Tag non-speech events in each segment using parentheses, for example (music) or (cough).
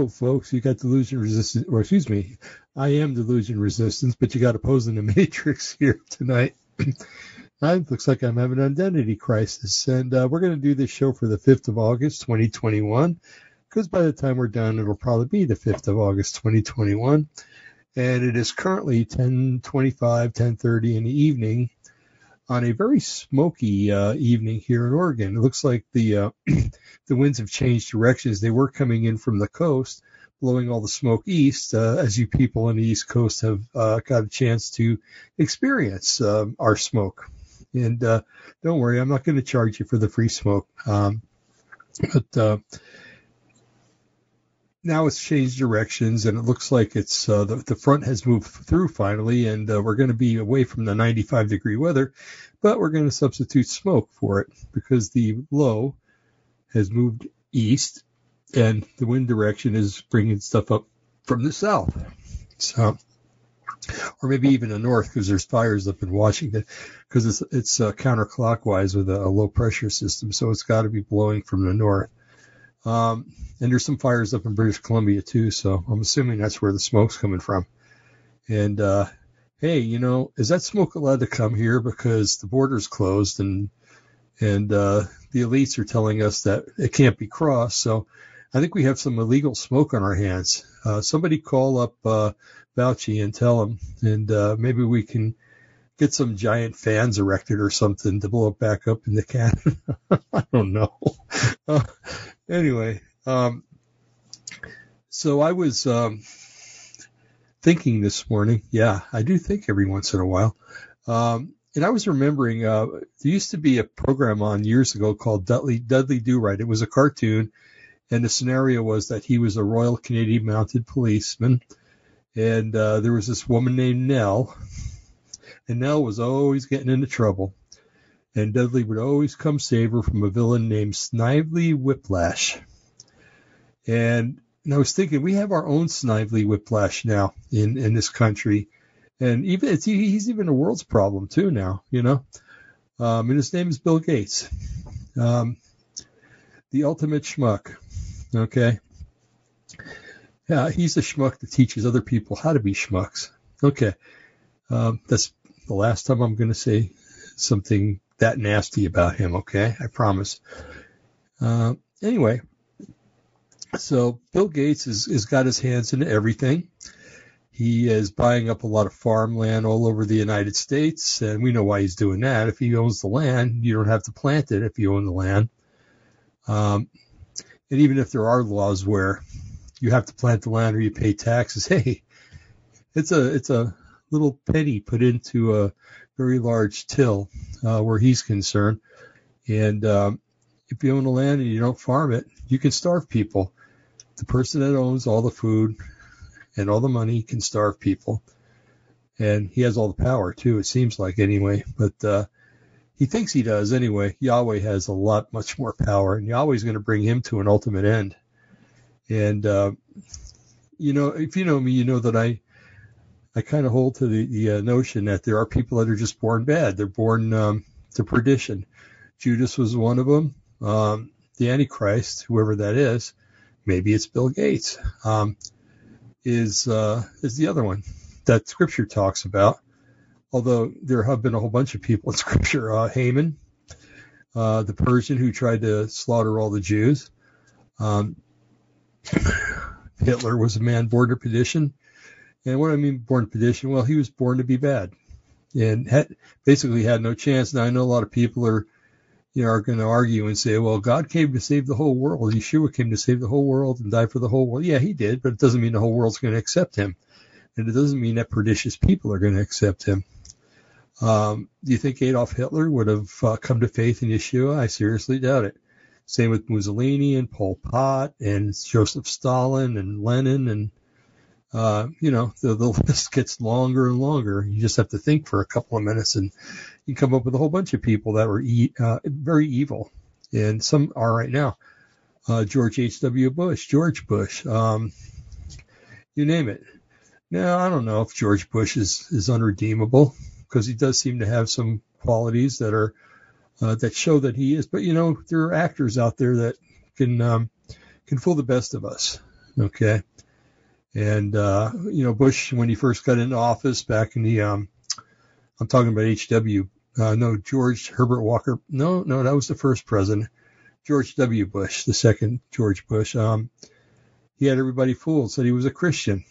Hello, folks. You got delusion resistance, or excuse me, I am delusion resistance, but you got opposing the (laughs) matrix here tonight. (clears throat) it looks like I'm having an identity crisis, and uh, we're going to do this show for the 5th of August, 2021, because by the time we're done, it'll probably be the 5th of August, 2021, and it is currently 10:25, 10:30 in the evening on a very smoky uh, evening here in Oregon. It looks like the uh, (clears throat) the winds have changed directions. They were coming in from the coast, blowing all the smoke east, uh, as you people on the East Coast have uh, got a chance to experience um, our smoke. And uh, don't worry, I'm not going to charge you for the free smoke. Um, but uh, now it's changed directions and it looks like it's uh, the, the front has moved through finally and uh, we're going to be away from the 95 degree weather but we're going to substitute smoke for it because the low has moved east and the wind direction is bringing stuff up from the south. So or maybe even the north because there's fires up in Washington because it's it's uh, counterclockwise with a, a low pressure system so it's got to be blowing from the north um, and there's some fires up in British Columbia too, so I'm assuming that's where the smoke's coming from. And uh, hey, you know, is that smoke allowed to come here because the border's closed and and uh, the elites are telling us that it can't be crossed? So I think we have some illegal smoke on our hands. Uh, somebody call up uh, Fauci and tell him, and uh, maybe we can get some giant fans erected or something to blow it back up in the cannon. (laughs) I don't know. Uh, anyway, um, so I was um, thinking this morning. Yeah, I do think every once in a while. Um, and I was remembering uh, there used to be a program on years ago called Dudley Dudley Do Right. It was a cartoon, and the scenario was that he was a Royal Canadian Mounted Policeman, and uh, there was this woman named Nell, and Nell was always getting into trouble and Dudley would always come save her from a villain named Snively Whiplash. And, and I was thinking, we have our own Snively Whiplash now in, in this country. And even it's, he's even a world's problem too now, you know. Um, and his name is Bill Gates, um, the ultimate schmuck. Okay. Yeah, he's a schmuck that teaches other people how to be schmucks. Okay. Um, that's the last time I'm going to say something that nasty about him, okay? I promise. Uh, anyway, so Bill Gates has, has got his hands into everything. He is buying up a lot of farmland all over the United States, and we know why he's doing that. If he owns the land, you don't have to plant it if you own the land. Um, and even if there are laws where you have to plant the land or you pay taxes, (laughs) hey, it's a it's a little penny put into a very large till uh, where he's concerned. And um, if you own the land and you don't farm it, you can starve people. The person that owns all the food and all the money can starve people. And he has all the power too, it seems like anyway. But uh, he thinks he does anyway. Yahweh has a lot much more power, and Yahweh's going to bring him to an ultimate end. And uh, you know, if you know me, you know that I I kind of hold to the, the uh, notion that there are people that are just born bad. They're born um, to perdition. Judas was one of them. Um, the Antichrist, whoever that is, maybe it's Bill Gates, um, is uh, is the other one that Scripture talks about. Although there have been a whole bunch of people in (laughs) Scripture, uh, Haman, uh, the Persian who tried to slaughter all the Jews. Um, (sighs) Hitler was a man born to perdition. And what I mean born perdition, well, he was born to be bad and had, basically had no chance. Now I know a lot of people are, you know, are going to argue and say, well, God came to save the whole world. Yeshua came to save the whole world and die for the whole world. Yeah, he did, but it doesn't mean the whole world's going to accept him. And it doesn't mean that pernicious people are going to accept him. Um, do you think Adolf Hitler would have uh, come to faith in Yeshua? I seriously doubt it. Same with Mussolini and Pol Pot and Joseph Stalin and Lenin and uh, you know, the, the (laughs) list gets longer and longer. You just have to think for a couple of minutes and you come up with a whole bunch of people that were e- uh, very evil. And some are right now. Uh, George H.W. Bush, George Bush, um, you name it. Now, I don't know if George Bush is, is unredeemable because he does seem to have some qualities that are, uh, that show that he is. But, you know, there are actors out there that can, um, can fool the best of us Okay. And, uh, you know, Bush, when he first got into office back in the, um, I'm talking about H.W. Uh, no, George Herbert Walker. No, no, that was the first president. George W. Bush, the second George Bush. Um, he had everybody fooled, said he was a Christian.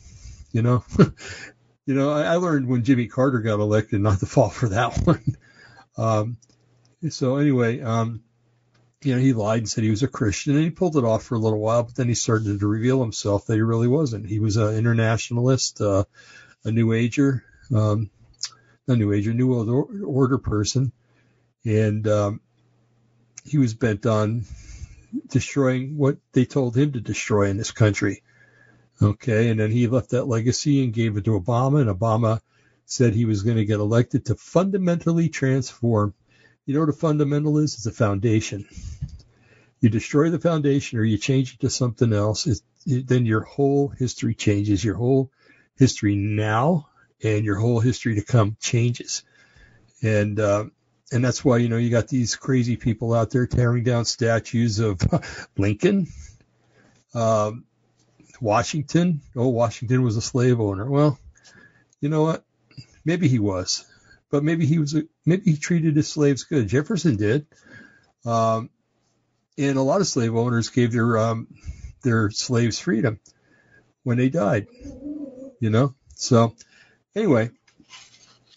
You know, (laughs) you know, I, I, learned when Jimmy Carter got elected not to (laughs) fall for that one. um, so anyway, um, you know, he lied and said he was a Christian, and he pulled it off for a little while, but then he started to reveal himself that he really wasn't. He was an internationalist, uh, a New Ager, um, a New Ager, New World Order person, and um, he was bent on destroying what they told him to destroy in this country. Okay, and then he left that legacy and gave it to Obama, and Obama said he was going to get elected to fundamentally transform you know what a fundamental is? It's a foundation. You destroy the foundation or you change it to something else, it, then your whole history changes. Your whole history now and your whole history to come changes. And, uh, and that's why, you know, you got these crazy people out there tearing down statues of (laughs) Lincoln, um, Washington. Oh, Washington was a slave owner. Well, you know what? Maybe he was but maybe he was a, maybe he treated his slaves good. Jefferson did, um, and a lot of slave owners gave their um, their slaves freedom when they died. You know, so anyway,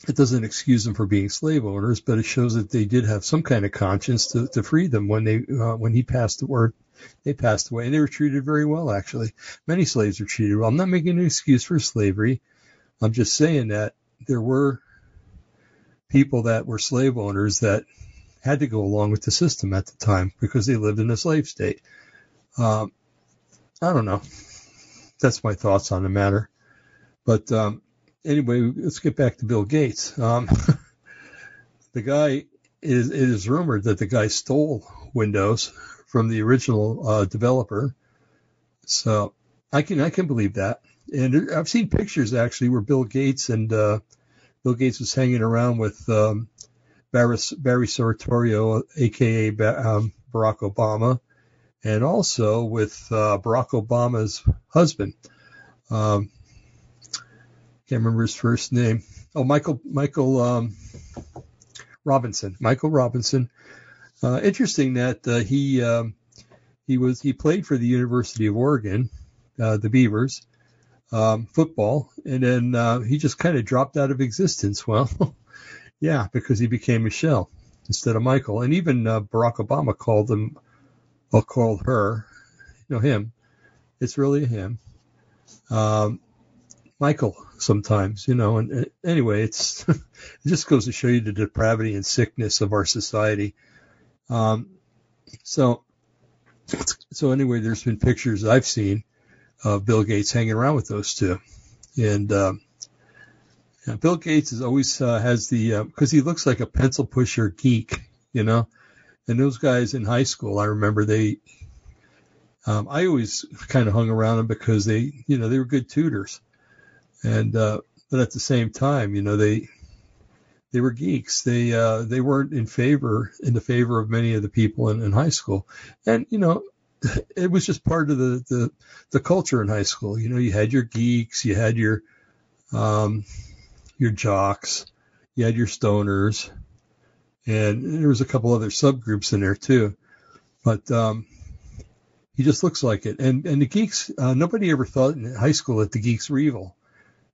it doesn't excuse them for being slave owners, but it shows that they did have some kind of conscience to, to free them when they uh, when he passed the word. they passed away, and they were treated very well. Actually, many slaves were treated well. I'm not making an excuse for slavery. I'm just saying that there were people that were slave owners that had to go along with the system at the time because they lived in a slave state. Um, I don't know. That's my thoughts on the matter. But um, anyway, let's get back to Bill Gates. Um, (laughs) the guy is it is rumored that the guy stole Windows from the original uh, developer. So I can I can believe that. And I've seen pictures actually where Bill Gates and uh, Bill Gates was hanging around with um, Barry, Barry Soetoro, aka um, Barack Obama, and also with uh, Barack Obama's husband. Um, can't remember his first name. Oh, Michael Michael um, Robinson. Michael Robinson. Uh, interesting that uh, he um, he was he played for the University of Oregon, uh, the Beavers, um, football, and then uh, he just kind of dropped out of existence. (laughs) Well, yeah, because he became Michelle instead of Michael, and even uh, Barack Obama called him, or called her, you know, him. It's really him, um, Michael. Sometimes, you know, and uh, anyway, it's (laughs) it just goes to show you the depravity and sickness of our society. Um, so, so anyway, there's been pictures I've seen of Bill Gates hanging around with those two. And uh, yeah, Bill Gates is always uh, has the because uh, he looks like a pencil pusher geek, you know. And those guys in high school, I remember they. Um, I always kind of hung around them because they, you know, they were good tutors, and uh, but at the same time, you know, they they were geeks. They uh, they weren't in favor in the favor of many of the people in, in high school, and you know, it was just part of the, the, the culture in high school. You know, you had your geeks, you had your, um, your jocks, you had your stoners, and there was a couple other subgroups in there too. But, um, he just looks like it. And, and the geeks, uh, nobody ever thought in high school that the geeks were evil.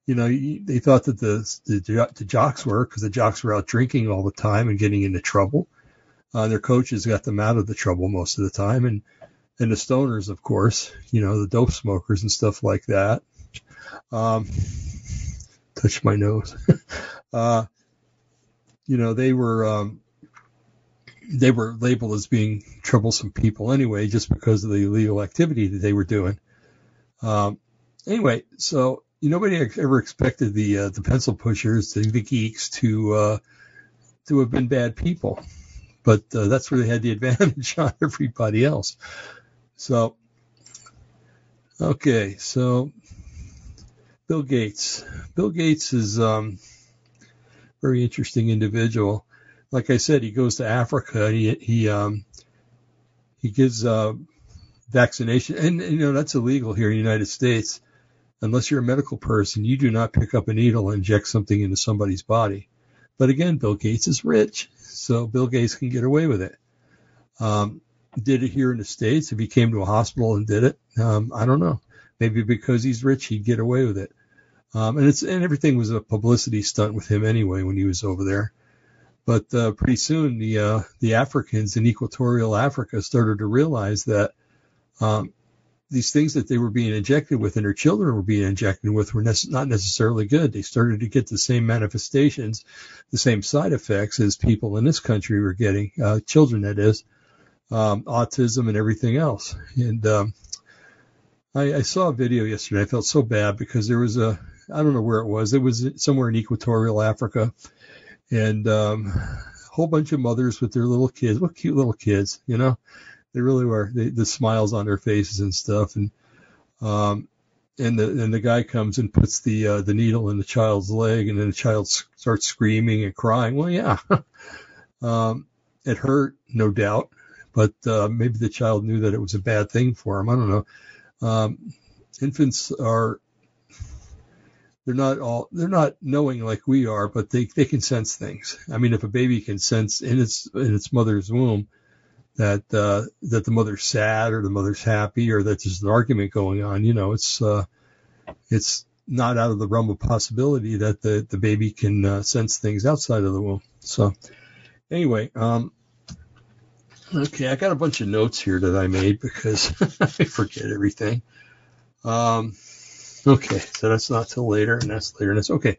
You know, they thought that the, the, the jocks were because the jocks were out drinking all the time and getting into trouble. Uh, their coaches got them out of the trouble most of the time. And, and the stoners, of course, you know, the dope smokers and stuff like that. Um, touch my nose. (laughs) uh, you know, they were, um, they were labeled as being troublesome people anyway, just because of the illegal activity that they were doing. Um, anyway, so you nobody ever expected the uh, the pencil pushers, the, the geeks, to uh, to have been bad people, but uh, that's where they had the (laughs) advantage on everybody else. So, okay, so Bill Gates. Bill Gates is um, very interesting individual. Like I said, he goes to Africa. He he um, he gives uh, vaccination, and you know that's illegal here in the United States. Unless you're a medical person, you do not pick up a needle and inject something into somebody's body. But again, Bill Gates is rich, so Bill Gates can get away with it. Um, did it here in the states? If he came to a hospital and did it, um, I don't know. Maybe because he's rich, he'd get away with it. Um, and it's and everything was a publicity stunt with him anyway when he was over there. But uh, pretty soon, the uh, the Africans in equatorial Africa started to realize that um, these things that they were being injected with and their children were being injected with were ne- not necessarily good. They started to get the same manifestations, the same side effects as people in this country were getting, uh, children that is, um, autism and everything else. And um, I, I saw a video yesterday. I felt so bad because there was a, I don't know where it was. It was somewhere in equatorial Africa, and um, a whole bunch of mothers with their little kids. What cute little kids, you know? They really were. They, the smiles on their faces and stuff, and um, and the and the guy comes and puts the uh, the needle in the child's leg, and then the child starts screaming and crying. Well, yeah, (laughs) um, it hurt, no doubt, but uh, maybe the child knew that it was a bad thing for him. I don't know. Um, infants are they're not all they're not knowing like we are, but they they can sense things. I mean, if a baby can sense in its in its mother's womb that uh, that the mother's sad or the mother's happy or that there's an argument going on, you know, it's uh, it's not out of the realm of possibility that the the baby can uh, sense things outside of the womb. So anyway, um, okay, I got a bunch of notes here that I made because (laughs) I forget everything. Um, okay, so that's not till later, and that's later, and that's okay.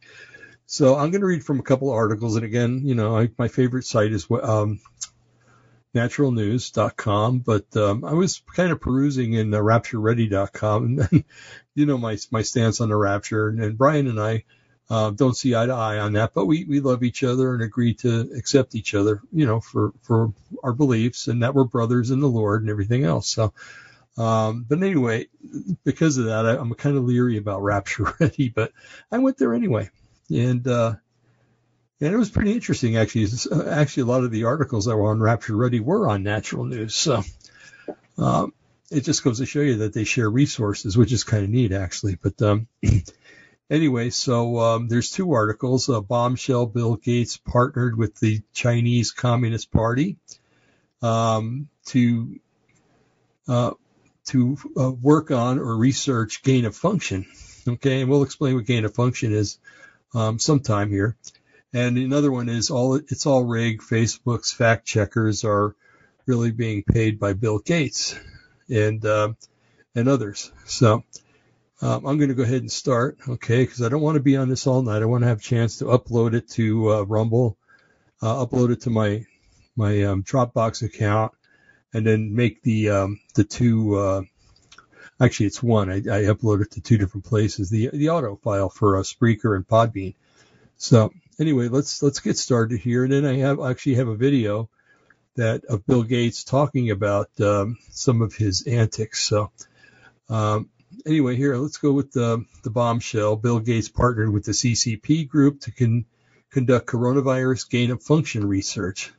So I'm going to read from a couple of articles, and again, you know, I, my favorite site is um, naturalnews.com, but um, I was kind of perusing in uh, raptureready.com, (laughs) and then, you know my my stance on the rapture, and, and Brian and I uh, don't see eye to eye on that, but we we love each other and agree to accept each other, you know, for for our beliefs, and that we're brothers in the Lord and everything else. So. Um, but anyway, because of that, I, I'm kind of leery about Rapture (laughs) Ready, but I went there anyway. And, uh, and it was pretty interesting, actually. Uh, actually, a lot of the articles that were on Rapture Ready were on Natural News. So um, it just goes to show you that they share resources, which is kind of neat, actually. But um, (clears throat) anyway, so um, there's two articles. Uh, Bombshell Bill Gates partnered with the Chinese Communist Party um, to uh, to uh, work on or research gain of function. Okay, and we'll explain what gain of function is um, sometime here. And another one is all it's all rigged. Facebook's fact checkers are really being paid by Bill Gates and uh, and others. So um, I'm going to go ahead and start, okay? Because I don't want to be on this all night. I want to have a chance to upload it to uh, Rumble, uh, upload it to my my um, Dropbox account, and then make the um, the two. Uh, actually, it's one. I, I upload it to two different places. The the auto file for uh, Spreaker and Podbean. So anyway, let's let's get started here. And then I have actually have a video that of Bill Gates talking about um, some of his antics. So um, anyway, here let's go with the the bombshell. Bill Gates partnered with the CCP group to con- conduct coronavirus gain of function research.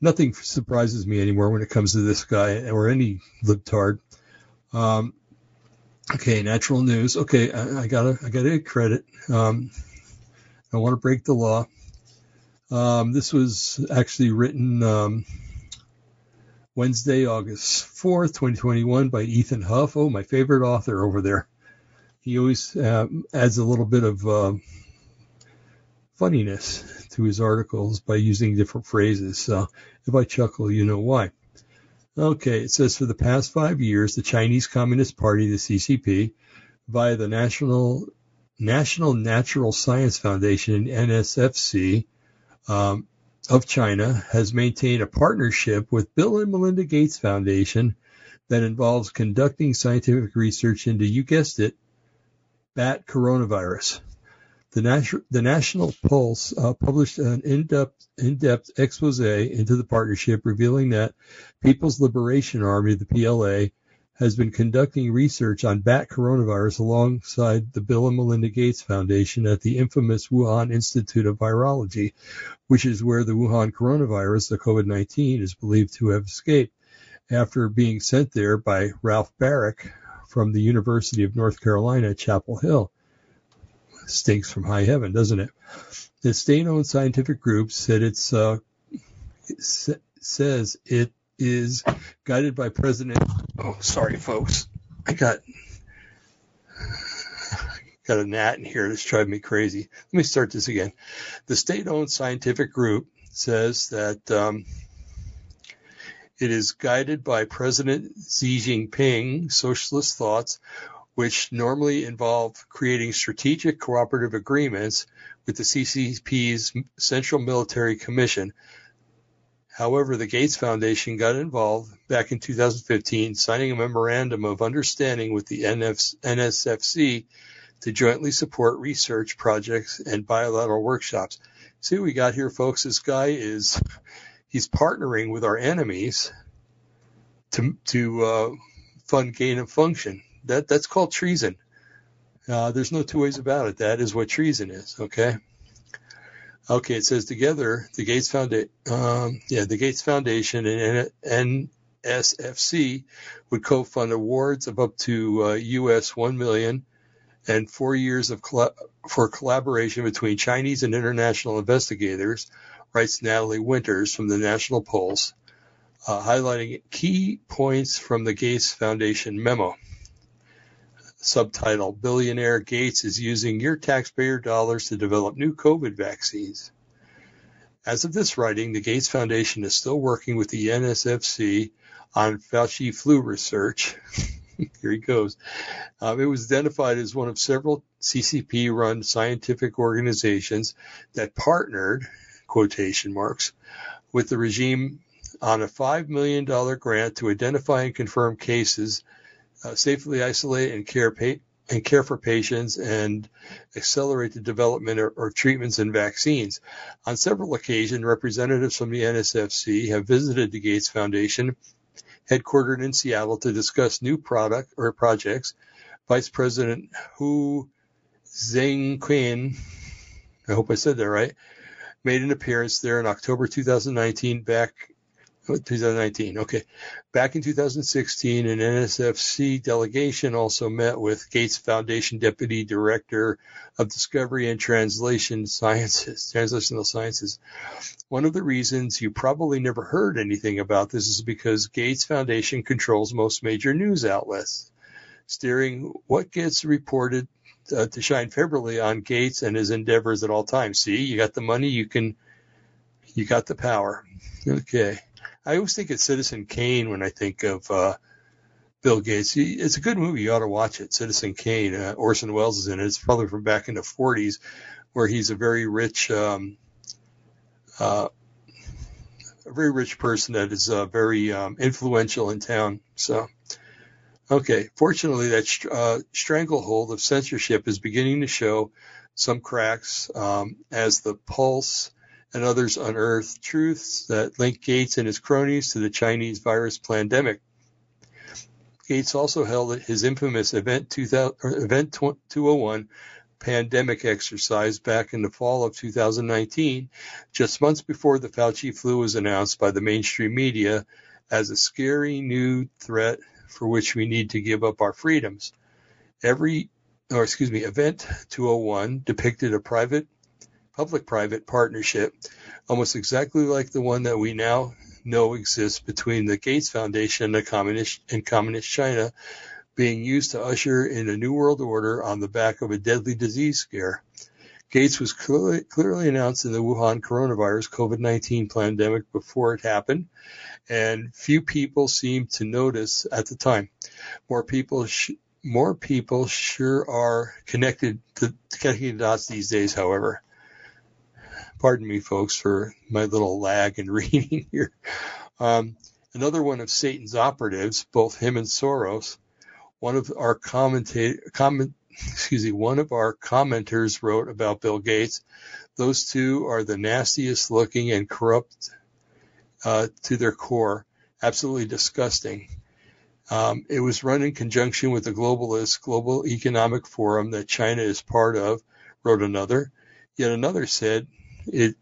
Nothing surprises me anymore when it comes to this guy or any libtard. Um, okay, natural news. Okay, I, I gotta I gotta get credit. Um, I want to break the law. Um, this was actually written um, Wednesday, August 4th, 2021, by Ethan Huff. Oh, my favorite author over there. He always uh, adds a little bit of uh, funniness to his articles by using different phrases. So if I chuckle, you know why. Okay, it says for the past five years, the Chinese Communist Party, the CCP, via the National National Natural Science Foundation, NSFC, um, of China, has maintained a partnership with Bill and Melinda Gates Foundation that involves conducting scientific research into, you guessed it, bat coronavirus. The, the National Pulse uh, published an in-depth, in-depth expose into the partnership, revealing that People's Liberation Army, the PLA, has been conducting research on bat coronavirus alongside the Bill and Melinda Gates Foundation at the infamous Wuhan Institute of Virology, which is where the Wuhan coronavirus, the COVID-19, is believed to have escaped. after being sent there by Ralph Baric from the University of North Carolina at Chapel Hill. Stinks from high heaven, doesn't it? The state-owned scientific group said it's uh, it says it is guided by President. Oh, sorry, folks. I got got a gnat in here that's driving me crazy. Let me start this again. The state-owned scientific group says that um, it is guided by President Xi Jinping socialist thoughts, which normally involve creating strategic cooperative agreements with the CCP's Central Military Commission. However, the Gates Foundation got involved back in 2015, signing a memorandum of understanding with the NSFC to jointly support research projects and bilateral workshops. See we got here, folks? This guy is he's partnering with our enemies to to uh, fund gain of function. That that's called treason. Uh, there's no two ways about it. That is what treason is. Okay. Okay. It says together the Gates Foundation. Um, yeah, the Gates Foundation and NSFC would co-fund awards of up to uh, U.S. one million and four years of for collaboration between Chinese and international investigators, writes Natalie Winters from the National Pulse, uh, highlighting key points from the Gates Foundation memo. Subtitle Billionaire Gates is using your taxpayer dollars to develop new COVID vaccines. As of this writing, the Gates Foundation is still working with the NSFC on Fauci flu research. (laughs) Here he goes. Um, it was identified as one of several CCP run scientific organizations that partnered, quotation marks, with the regime on a $5 million grant to identify and confirm cases, uh, safely isolate and care, pa- and care for patients, and accelerate the development or, or treatments and vaccines. On several occasions, representatives from the NSFC have visited the Gates Foundation headquartered in Seattle to discuss new product or projects. Vice President Hu Zhengquin, I hope I said that right, made an appearance there in October 2019 back 2019. Okay. Back in 2016, an NSFC delegation also met with Gates Foundation Deputy Director of Discovery and Translation Sciences, Translational Sciences. One of the reasons you probably never heard anything about this is because Gates Foundation controls most major news outlets, steering what gets reported uh, to shine favorably on Gates and his endeavors at all times. See, you got the money, you can, you got the power. Okay. I always think it's Citizen Kane when I think of uh, Bill Gates. It's a good movie. You ought to watch it. Citizen Kane. Uh, Orson Welles is in it. It's probably from back in the 40s, where he's a very rich, um, uh, a very rich person that is uh, very um, influential in town. So, okay. Fortunately, that uh, stranglehold of censorship is beginning to show some cracks um, as the pulse and others unearthed truths that link Gates and his cronies to the Chinese virus pandemic. Gates also held his infamous Event, 2000, Event 201 pandemic exercise back in the fall of 2019, just months before the Fauci flu was announced by the mainstream media as a scary new threat for which we need to give up our freedoms. Every, or excuse me, Event 201 depicted a private public-private partnership, almost exactly like the one that we now know exists between the Gates Foundation and the communist and communist China, being used to usher in a new world order on the back of a deadly disease scare. Gates was clearly, clearly announced in the Wuhan coronavirus COVID-19 pandemic before it happened, and few people seemed to notice at the time. More people sh- more people sure are connected to connecting the dots these days, however. Pardon me, folks, for my little lag in (laughs) reading here. Um, another one of Satan's operatives, both him and Soros. One of our comment, (laughs) excuse me, one of our commenters wrote about Bill Gates. Those two are the nastiest looking and corrupt uh, to their core. Absolutely disgusting. Um, it was run in conjunction with the globalist Global Economic Forum that China is part of, wrote another. Yet another said it,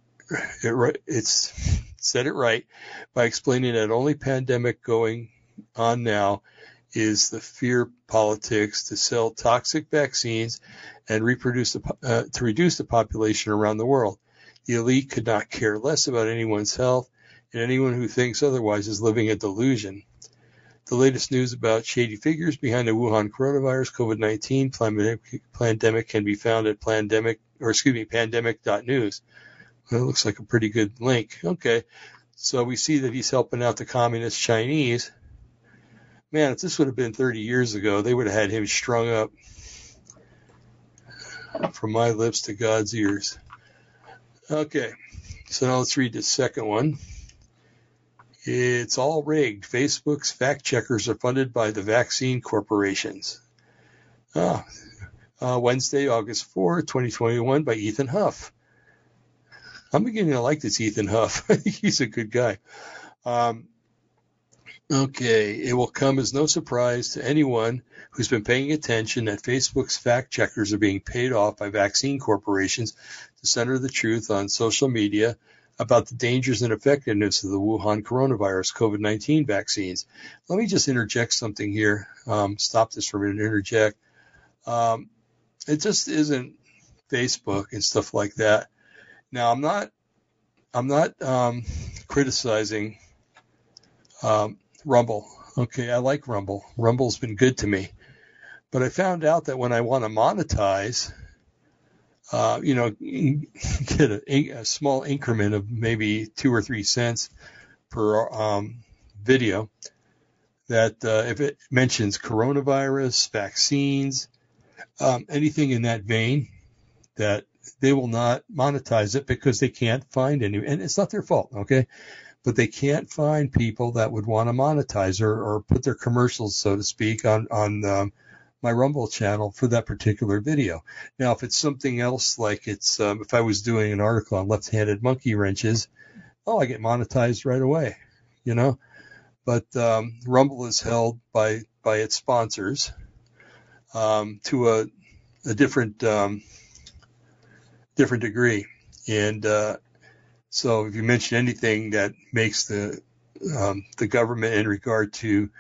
it it's said it right by explaining that only pandemic going on now is the fear politics to sell toxic vaccines and reproduce the, uh, to reduce the population around the world. The elite could not care less about anyone's health, and anyone who thinks otherwise is living a delusion. The latest news about shady figures behind the Wuhan coronavirus COVID-19 pandemic can be found at pandemic or excuse me pandemic.news. It looks like a pretty good link. Okay, so we see that he's helping out the communist Chinese. Man, if this would have been 30 years ago, they would have had him strung up from my lips to God's ears. Okay, so now let's read the second one. It's all rigged. Facebook's fact checkers are funded by the vaccine corporations. Ah, uh, Wednesday, August 4, 2021, by Ethan Huff. I'm beginning to like this Ethan Huff. (laughs) I think he's a good guy. Um, okay, it will come as no surprise to anyone who's been paying attention that Facebook's fact checkers are being paid off by vaccine corporations to center the truth on social media about the dangers and effectiveness of the Wuhan coronavirus COVID 19 vaccines. Let me just interject something here. Um, stop this for a minute interject. Um, it just isn't Facebook and stuff like that. Now, I'm not, I'm not um, criticizing um, Rumble. Okay, I like Rumble. Rumble's been good to me. But I found out that when I want to monetize, uh, you know, (laughs) get a, a, small increment of maybe two or three cents per um, video. That uh, if it mentions coronavirus, vaccines, um, anything in that vein, that they will not monetize it because they can't find any, and it's not their fault, okay? But they can't find people that would want to monetize or, or put their commercials, so to speak, on on um, my Rumble channel for that particular video. Now, if it's something else, like it's um, if I was doing an article on left-handed monkey wrenches, oh, I get monetized right away, you know. But um, Rumble is held by by its sponsors um, to a, a different um, different degree, and uh, so if you mention anything that makes the um, the government in regard to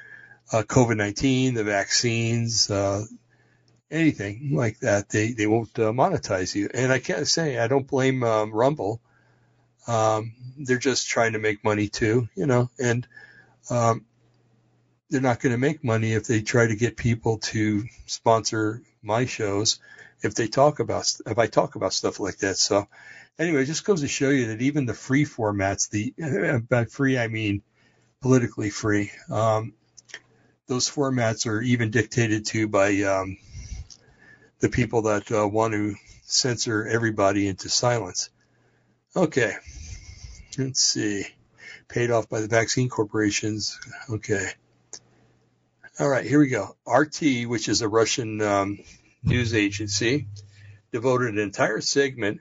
uh, COVID-19, the vaccines, uh, anything like that, they, they won't uh, monetize you. And I can't say I don't blame um, Rumble. Um, they're just trying to make money too, you know, and um, they're not going to make money if they try to get people to sponsor my shows if they talk about if I talk about stuff like that. So anyway, it just goes to show you that even the free formats, the (laughs) by free I mean politically free, um, those formats are even dictated to by um, the people that uh, want to censor everybody into silence. Okay, let's see. Paid off by the vaccine corporations. Okay. All right, here we go. RT, which is a Russian um, news agency, devoted an entire segment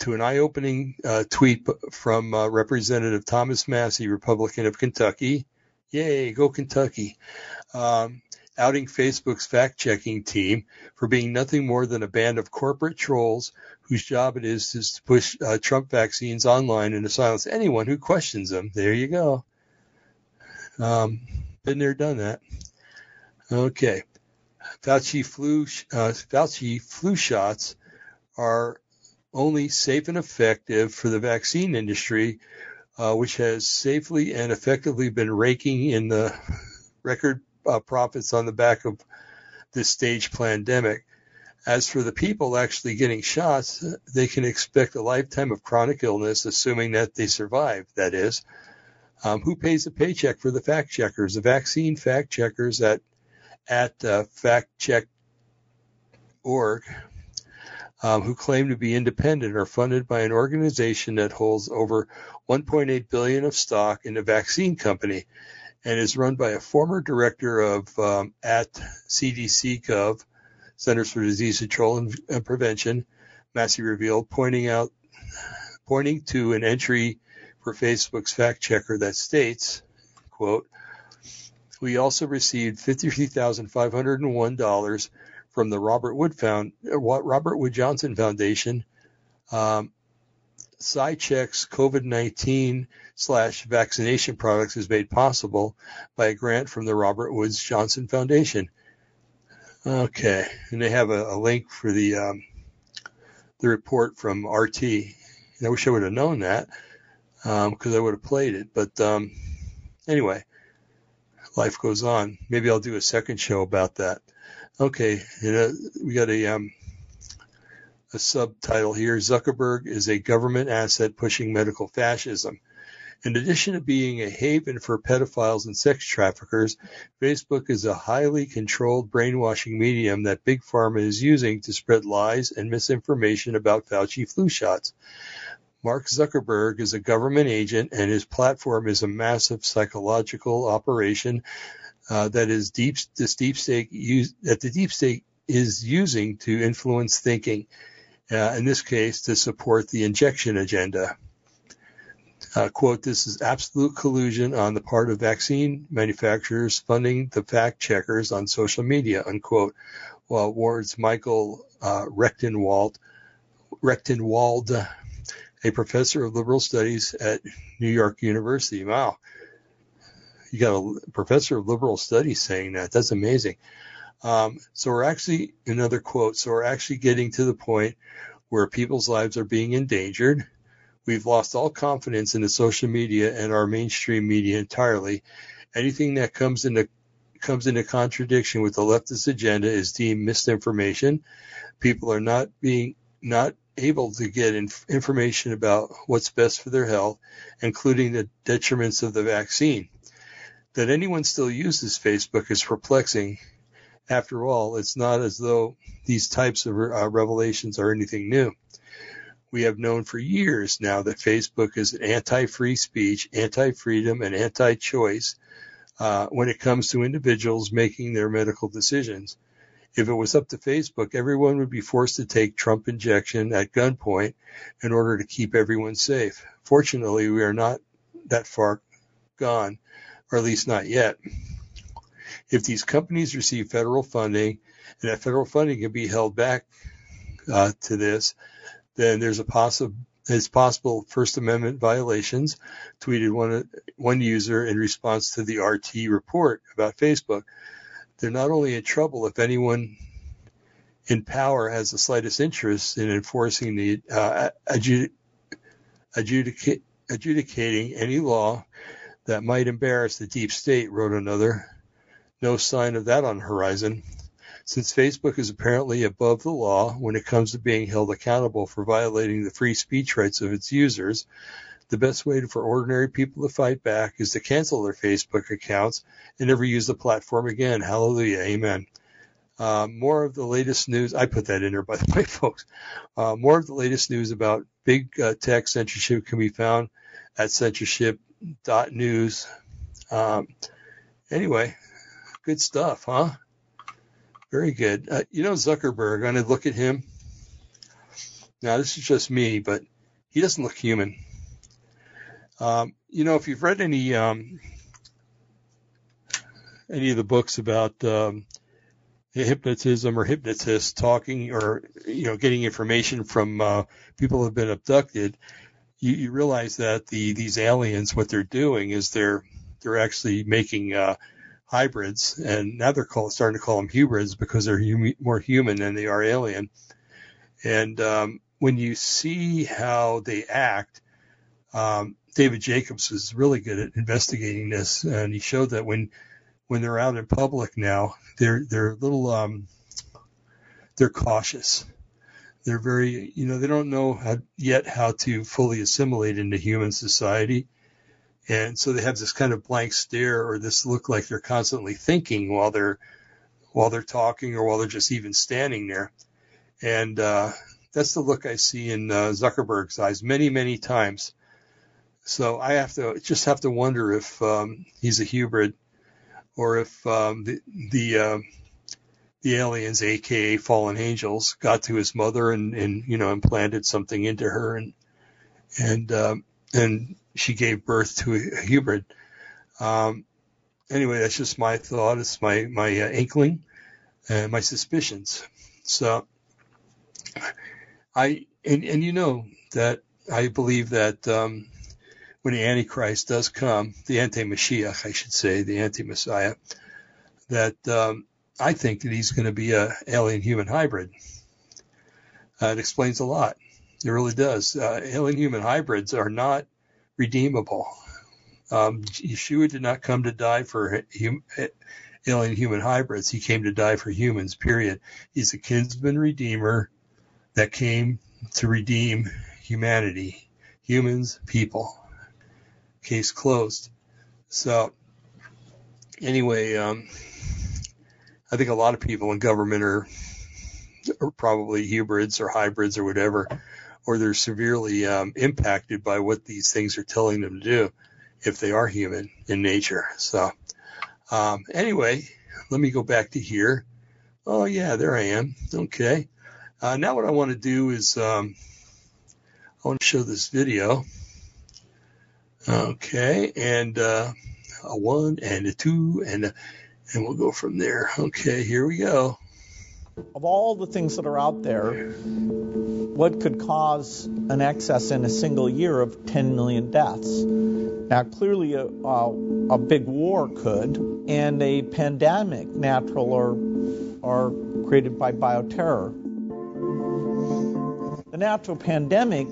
to an eye-opening uh, tweet from uh, Representative Thomas Massie, Republican of Kentucky. Yay, go Kentucky! um, outing Facebook's fact checking team for being nothing more than a band of corporate trolls whose job it is, is to push uh, Trump vaccines online and to silence anyone who questions them. There you go. Um, been there, done that. Okay. Fauci flu, uh, Fauci flu shots are only safe and effective for the vaccine industry, uh, which has safely and effectively been raking in the (laughs) record uh, profits on the back of this stage pandemic. As for the people actually getting shots, they can expect a lifetime of chronic illness, assuming that they survive, that is. Um, who pays the paycheck for the fact checkers? The vaccine fact checkers at, at uh, factcheck.org, um, who claim to be independent, are funded by an organization that holds over 1.8 billion of stock in a vaccine company and is run by a former director of um, at CDC Gov, Centers for Disease Control and, and Prevention, Massie revealed, pointing out pointing to an entry for Facebook's fact checker that states, quote, we also received $53,501 from the Robert Wood Found, Robert Wood Johnson Foundation um, SciCheck's COVID-19 slash vaccination products is made possible by a grant from the Robert Woods Johnson Foundation. Okay, and they have a, a link for the um, the report from RT. I wish I would have known that because um, I would have played it. But um, anyway, life goes on. Maybe I'll do a second show about that. Okay, we got a um, a subtitle here. Zuckerberg is a government asset pushing medical fascism. In addition to being a haven for pedophiles and sex traffickers, Facebook is a highly controlled brainwashing medium that Big Pharma is using to spread lies and misinformation about Fauci flu shots. Mark Zuckerberg is a government agent and his platform is a massive psychological operation uh, that is deep this deep state use, that the deep state is using to influence thinking. Uh, in this case, to support the injection agenda uh, quote, this is absolute collusion on the part of vaccine manufacturers funding the fact checkers on social media, unquote. While Ward's Michael uh, Rectenwald, Rectenwald, a professor of liberal studies at New York University. Wow. You got a professor of liberal studies saying that. That's amazing. Um, so we're actually, another quote, so we're actually getting to the point where people's lives are being endangered We've lost all confidence in the social media and our mainstream media entirely. Anything that comes into comes into contradiction with the leftist agenda is deemed misinformation. People are not being not able to get inf- information about what's best for their health, including the detriments of the vaccine. That anyone still uses Facebook is perplexing. After all, it's not as though these types of uh, revelations are anything new we have known for years now that Facebook is anti-free speech, anti-freedom, and anti-choice uh, when it comes to individuals making their medical decisions. If it was up to Facebook, everyone would be forced to take Trump injection at gunpoint in order to keep everyone safe. Fortunately, we are not that far gone, or at least not yet. If these companies receive federal funding, and that federal funding can be held back uh, to this, then there's a possible it's possible First Amendment violations, tweeted one one user in response to the RT report about Facebook. They're not only in trouble if anyone in power has the slightest interest in enforcing the uh, adjudic- adjudicating any law that might embarrass the deep state, wrote another. No sign of that on the horizon. Since Facebook is apparently above the law when it comes to being held accountable for violating the free speech rights of its users, the best way for ordinary people to fight back is to cancel their Facebook accounts and never use the platform again. Hallelujah. Amen. Uh, more of the latest news. I put that in there, by the way, (laughs) folks. Uh, more of the latest news about big uh, tech censorship can be found at censorship.news. Um, anyway, good stuff, huh? Very good. Uh, you know, Zuckerberg, I'm to look at him. Now, this is just me, but he doesn't look human. Um, you know, if you've read any um, any of the books about um, hypnotism or hypnotists talking or you know getting information from uh, people who have been abducted, you, you, realize that the these aliens, what they're doing is they're they're actually making uh, hybrids, and now they're call, starting to call them hybrids because they're hum, more human than they are alien. And um, when you see how they act, um, David Jacobs is really good at investigating this, and he showed that when when they're out in public now, they're they're a little um, they're cautious. They're very, you know, they don't know how, yet how to fully assimilate into human society and so they have this kind of blank stare or this look like they're constantly thinking while they're while they're talking or while they're just even standing there. And uh, that's the look I see in uh, Zuckerberg's eyes many, many times. So I have to just have to wonder if um, he's a hybrid or if um, the the, uh, the aliens, aka fallen angels, got to his mother and, and you know implanted something into her and and um, and she gave birth to a hybrid. Um, anyway, that's just my thought. It's my my uh, inkling and my suspicions. So I and and you know that I believe that um, when the Antichrist does come, the anti-Mashiach, I should say, the anti-Messiah, that um, I think that he's going to be a alien-human hybrid. Uh, it explains a lot. It really does. Uh, alien-human hybrids are not redeemable. Um, Yeshua did not come to die for hum- alien human hybrids. He came to die for humans, period. He's a kinsman redeemer that came to redeem humanity, humans, people. Case closed. So, anyway, um, I think a lot of people in government are, are probably hybrids or hybrids or whatever, or they're severely um, impacted by what these things are telling them to do if they are human in nature. So, um, anyway, let me go back to here. Oh yeah, there I am. Okay. Uh, now what I want to do is um, I want to show this video. Okay, and uh, a one and a two and a, and we'll go from there. Okay, here we go. Of all the things that are out there, what could cause an excess in a single year of 10 million deaths? Now, clearly, a, a, a big war could, and a pandemic, natural or, or created by bioterror. The natural pandemic,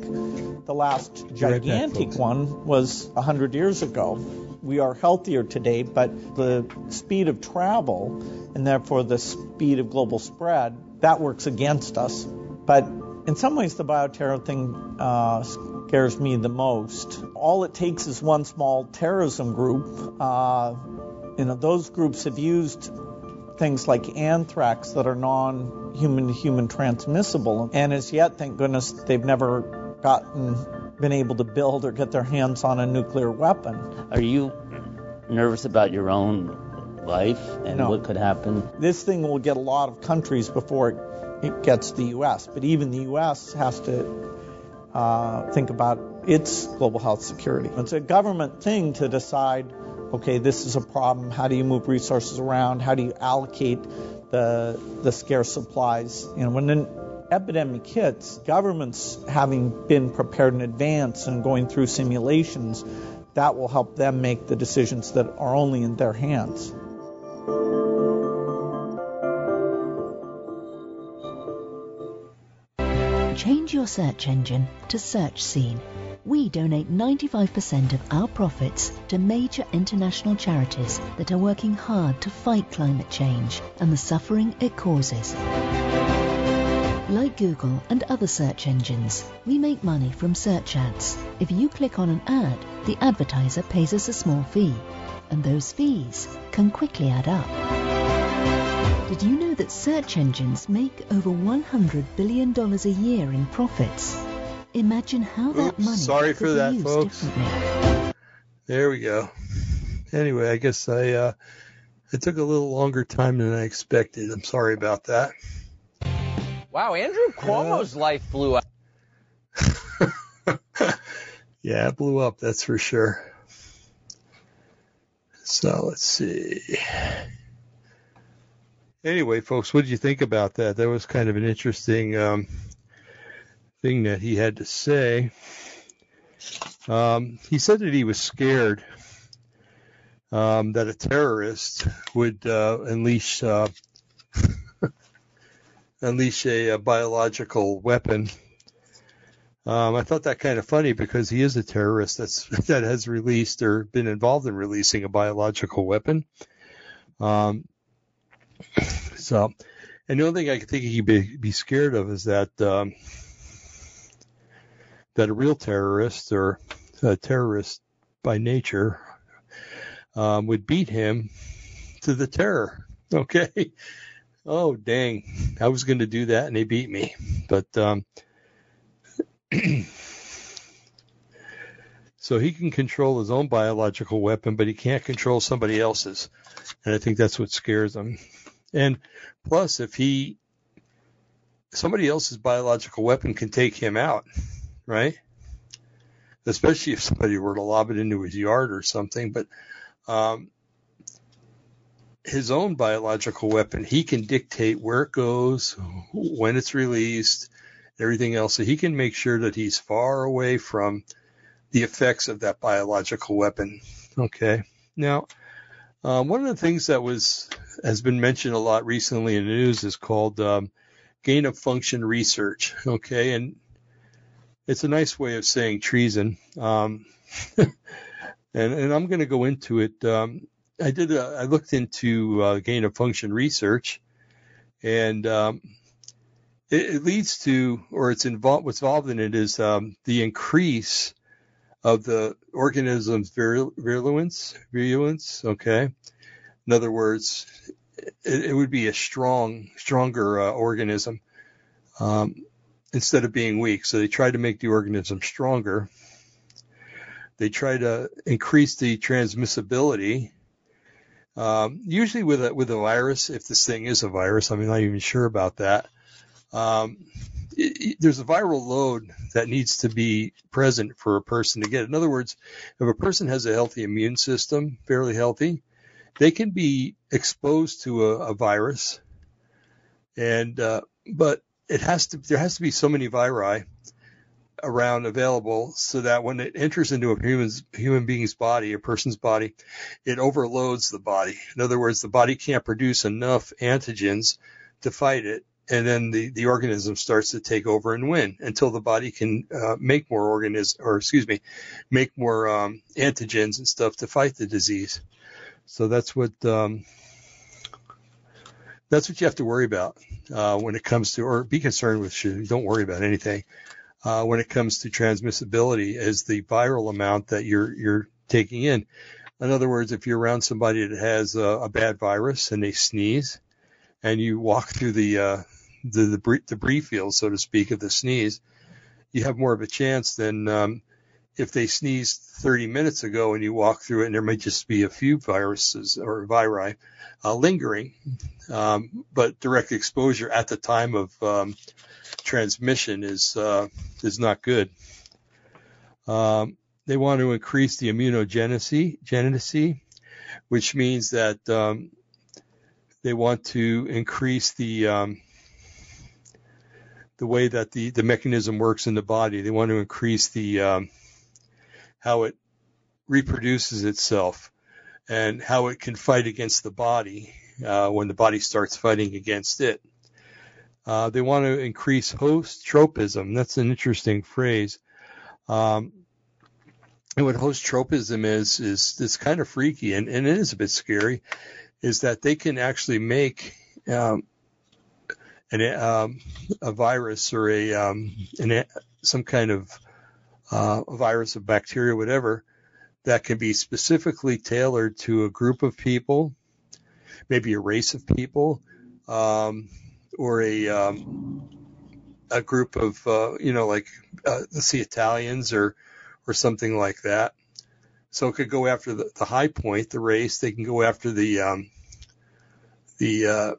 the last gigantic right one, was 100 years ago. We are healthier today, but the speed of travel and therefore the speed of global spread, that works against us. But in some ways, the bioterror thing uh, scares me the most. All it takes is one small terrorism group. Uh, you know, those groups have used things like anthrax that are non-human to human transmissible, and as yet, thank goodness, they've never gotten been able to build or get their hands on a nuclear weapon. Are you nervous about your own life and no. what could happen? This thing will get a lot of countries before it gets the U.S. But even the U.S. has to uh, think about its global health security. It's a government thing to decide, okay, this is a problem. How do you move resources around? How do you allocate the the scarce supplies? You know, when an epidemic hits, governments having been prepared in advance and going through simulations, that will help them make the decisions that are only in their hands. Change your search engine to SearchScene. We donate 95% of our profits to major international charities that are working hard to fight climate change and the suffering it causes. Like Google and other search engines, we make money from search ads. If you click on an ad, the advertiser pays us a small fee, and those fees can quickly add up. Did you know that search engines make over $100 billion a year in profits? Imagine how that money sorry could for be that, used folks. differently. There we go. Anyway, I guess I uh, it took a little longer time than I expected. I'm sorry about that. Wow, Andrew Cuomo's life blew up. (laughs) yeah, it blew up, that's for sure. So let's see anyway, folks, what did you think about that? That was kind of an interesting um, thing that he had to say. Um, he said that he was scared um, that a terrorist would uh, unleash uh, unleash a, a, biological weapon. Um, I thought that kind of funny because he is a terrorist that's (laughs) that has released or been involved in releasing a biological weapon. Um, so, and the only thing I could think he'd be, be scared of is that um, that a real terrorist or a terrorist by nature um, would beat him to the terror. (laughs) Okay. Oh dang! I was going to do that, and they beat me. But um, (clears throat) so he can control his own biological weapon, but he can't control somebody else's, and I think that's what scares him. And plus, if he somebody else's biological weapon can take him out, right? Especially if somebody were to lob it into his yard or something. But um, his own biological weapon, he can dictate where it goes, when it's released, everything else. So he can make sure that he's far away from the effects of that biological weapon. Okay. Now, uh, one of the things that was has been mentioned a lot recently in the news is called um, gain of function research. Okay, and it's a nice way of saying treason. Um, (laughs) and, and I'm going to go into it. Um, I did. A, I looked into uh, gain of function research, and um, it, it, leads to, or it's involved. What's involved in it is um, the increase of the organism's virulence. Virulence. Okay. In other words, it, it would be a strong, stronger uh, organism um, instead of being weak. So they try to make the organism stronger. They try to increase the transmissibility. Um, usually with a with a virus, if this thing is a virus, I'm not even sure about that. Um, it, it, there's a viral load that needs to be present for a person to get. In other words, if a person has a healthy immune system, fairly healthy, they can be exposed to a, a virus, and uh, but it has to there has to be so many viri around available so that when it enters into a human's human being's body, a person's body, it overloads the body. In other words, the body can't produce enough antigens to fight it, and then the, the organism starts to take over and win until the body can uh, make more organism or excuse me, make more um, antigens and stuff to fight the disease. So that's what um, that's what you have to worry about uh, when it comes to, or be concerned with. Don't worry about anything uh, when it comes to transmissibility, is the viral amount that you're you're taking in. In other words, if you're around somebody that has a, a bad virus and they sneeze, and you walk through the uh, the debris, debris field, so to speak, of the sneeze, you have more of a chance than um, if they sneezed 30 minutes ago and you walk through it and there might just be a few viruses or viri uh, lingering, um, but direct exposure at the time of um, transmission is uh, is not good. Um, they want to increase the immunogenicity, which means that um, they want to increase the um, the way that the, the mechanism works in the body. They want to increase the um, how it reproduces itself and how it can fight against the body uh, when the body starts fighting against it. Uh, they want to increase host tropism. That's an interesting phrase. Um, and what host tropism is, is it's kind of freaky and, and it is a bit scary, is that they can actually make um, an, um, a virus or a, um, an, some kind of uh, a virus, a bacteria, whatever, that can be specifically tailored to a group of people, maybe a race of people, um, or a um, a group of uh, you know like uh, let's see Italians or or something like that. So it could go after the, the high point, the race. They can go after the um, the uh,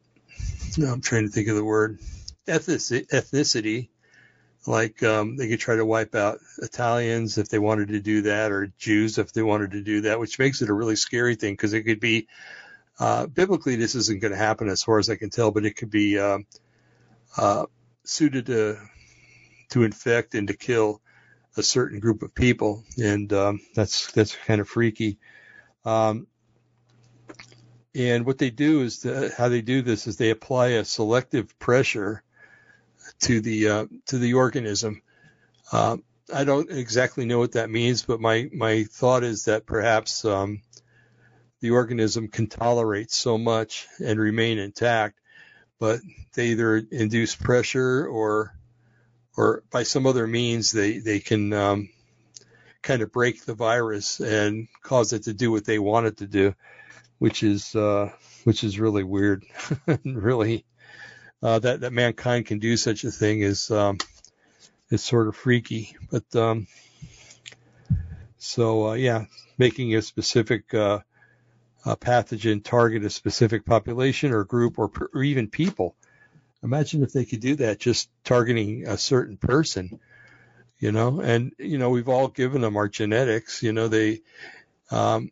I'm trying to think of the word ethnicity like um, they could try to wipe out Italians if they wanted to do that, or Jews if they wanted to do that, which makes it a really scary thing because it could be uh, biblically this isn't going to happen as far as I can tell, but it could be uh, uh, suited to to infect and to kill a certain group of people, and um, that's that's kind of freaky. Um, and what they do is the, how they do this is they apply a selective pressure to the uh, to the organism. Uh, I don't exactly know what that means, but my my thought is that perhaps um, the organism can tolerate so much and remain intact, but they either induce pressure or or by some other means they they can um, kind of break the virus and cause it to do what they want it to do, which is uh, which is really weird, (laughs) really uh, that that mankind can do such a thing is um, is sort of freaky. But um, so uh, yeah, making a specific uh, a pathogen target a specific population or group or, or even people. Imagine if they could do that, just targeting a certain person, you know. And you know, we've all given them our genetics. You know, they um,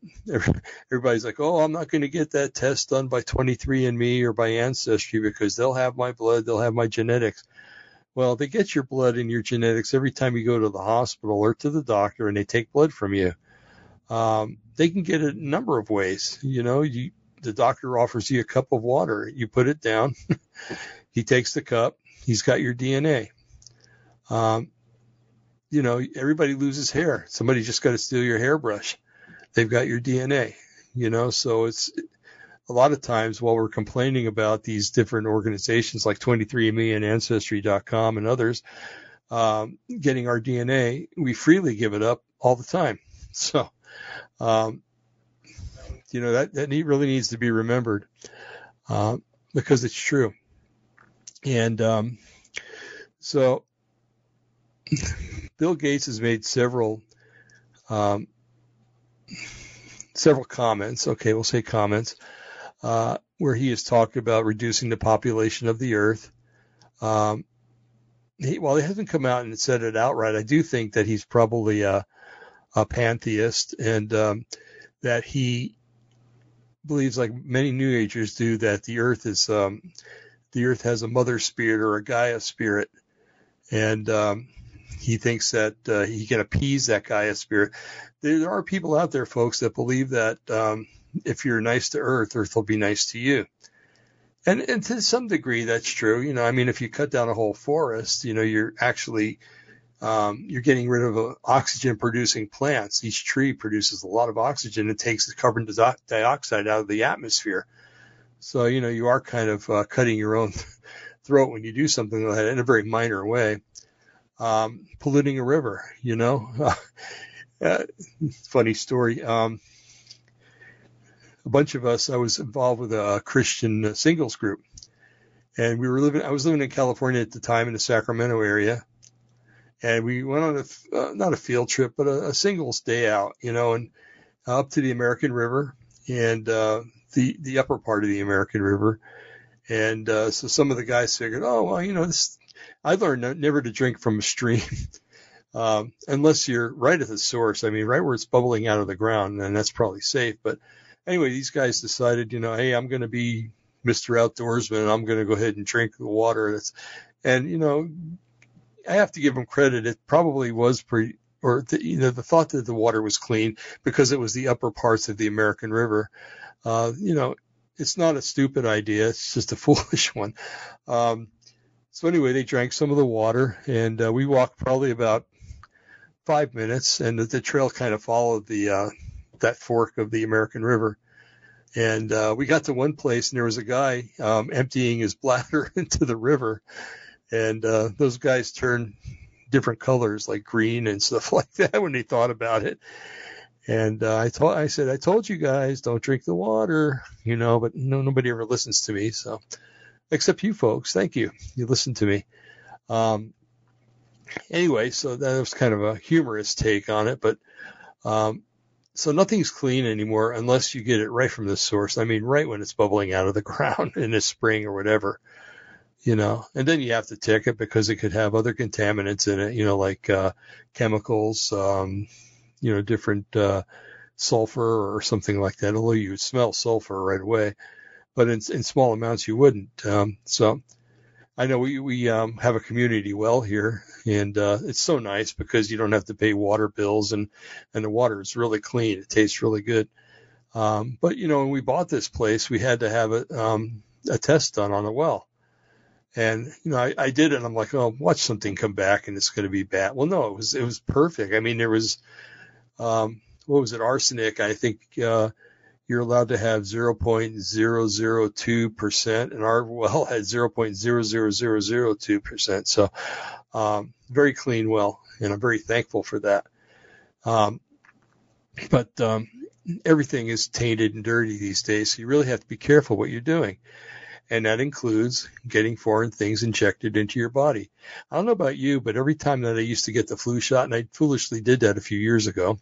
everybody's like, oh, I'm not going to get that test done by 23andMe or by Ancestry because they'll have my blood, they'll have my genetics. Well, they get your blood and your genetics every time you go to the hospital or to the doctor and they take blood from you. Um, they can get it a number of ways. You know, you, the doctor offers you a cup of water. You put it down. (laughs) he takes the cup. He's got your DNA. Um, you know, everybody loses hair. Somebody just got to steal your hairbrush. They've got your DNA, you know, so it's a lot of times while we're complaining about these different organizations like 23andMe and Ancestry.com and others um, getting our DNA, we freely give it up all the time. (laughs) So, um, you know, that, that really needs to be remembered uh, because it's true. And um, so (laughs) Bill Gates has made several um, several comments. Okay, we'll say comments uh, where he has talked about reducing the population of the Earth. Um, he, while he hasn't come out and said it outright, I do think that he's probably a, a pantheist and um, that he believes, like many New Agers do, that the Earth is um, the Earth has a mother spirit or a Gaia spirit, and um, he thinks that uh, he can appease that Gaia spirit. There, are people out there, folks, that believe that um, if you're nice to Earth, Earth will be nice to you. And, and to some degree, that's true. You know, I mean, if you cut down a whole forest, you know, you're actually um, you're getting rid of uh, oxygen producing plants. Each tree produces a lot of oxygen. It takes the carbon dioxide out of the atmosphere. So, you know, you are kind of uh, cutting your own (laughs) throat when you do something like that in a very minor way um, polluting a river, you know. (laughs) uh, funny story. Um, a bunch of us, I was involved with a Christian singles group. And we were living, I was living in California at the time in the Sacramento area. And we went on a, uh, not a field trip, but a, a, singles day out, you know, and up to the American River and, uh, the, the upper part of the American River. And, uh, so some of the guys figured, oh, well, you know, this, I learned never to drink from a stream (laughs) um, unless you're right at the source. I mean, right where it's bubbling out of the ground, and that's probably safe. But anyway, these guys decided, you know, hey, I'm going to be Mr. Outdoorsman, and I'm going to go ahead and drink the water. That's, and you know, I have to give them credit. It probably was pretty, or the, you know, the thought that the water was clean because it was the upper parts of the American River. Uh, you know, it's not a stupid idea. It's just a (laughs) foolish one. Um, so anyway, they drank some of the water, and uh, we walked probably about five minutes, and the, the trail kind of followed the uh, that fork of the American River. And uh, we got to one place, and there was a guy um, emptying his (laughs) bladder into the river, and uh, those guys turned different colors, like green and stuff (laughs) like that, when they thought about it. And uh, I told, I said, I told you guys, don't drink the water, you know, but no, nobody ever listens to me. So except you folks. Thank you. You listened to me. Um, anyway, so that was kind of a humorous take on it, but um, so nothing's clean anymore unless you get it right from the source. I mean, right when it's bubbling out of the (laughs) ground in the spring or whatever, you know. And then you have to tick it because it could have other contaminants in it, you know, like uh, chemicals, um, you know, different uh, sulfur or something like that. Although you would smell sulfur right away but in, in small amounts you wouldn't. Um, so I know we, we um, have a community well here, and uh, it's so nice because you don't have to pay water bills, and and the water is really clean. It tastes really good. Um, but you know, when we bought this place, we had to have a, um, a test done on the well. And you know, I, I did it. and I'm like, oh, watch something come back, and it's going to be bad. Well, no, it was it was perfect. I mean, there was, um, what was it, arsenic? I think uh, you're allowed to have 0.002%, and our well had 0.00002%. So, um, very clean well, and I'm very thankful for that. Um, but um, everything is tainted and dirty these days, so you really have to be careful what you're doing. And that includes getting foreign things injected into your body. I don't know about you, but every time that I used to get the flu shot, and I foolishly did that a few years ago,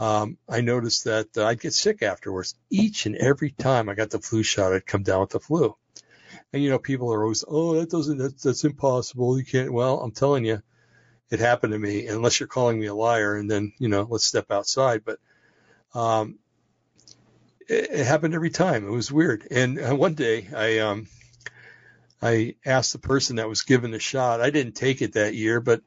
um, I noticed that uh, I'd get sick afterwards. Each and every time I got the flu shot, I'd come down with the flu. And you know, people are always, oh, that doesn't, that's, that's impossible. You can't. Well, I'm telling you, it happened to me. Unless you're calling me a liar, and then you know, let's step outside. But um, it, it happened every time. It was weird. And uh, one day, I um, I asked the person that was given the shot. I didn't take it that year, but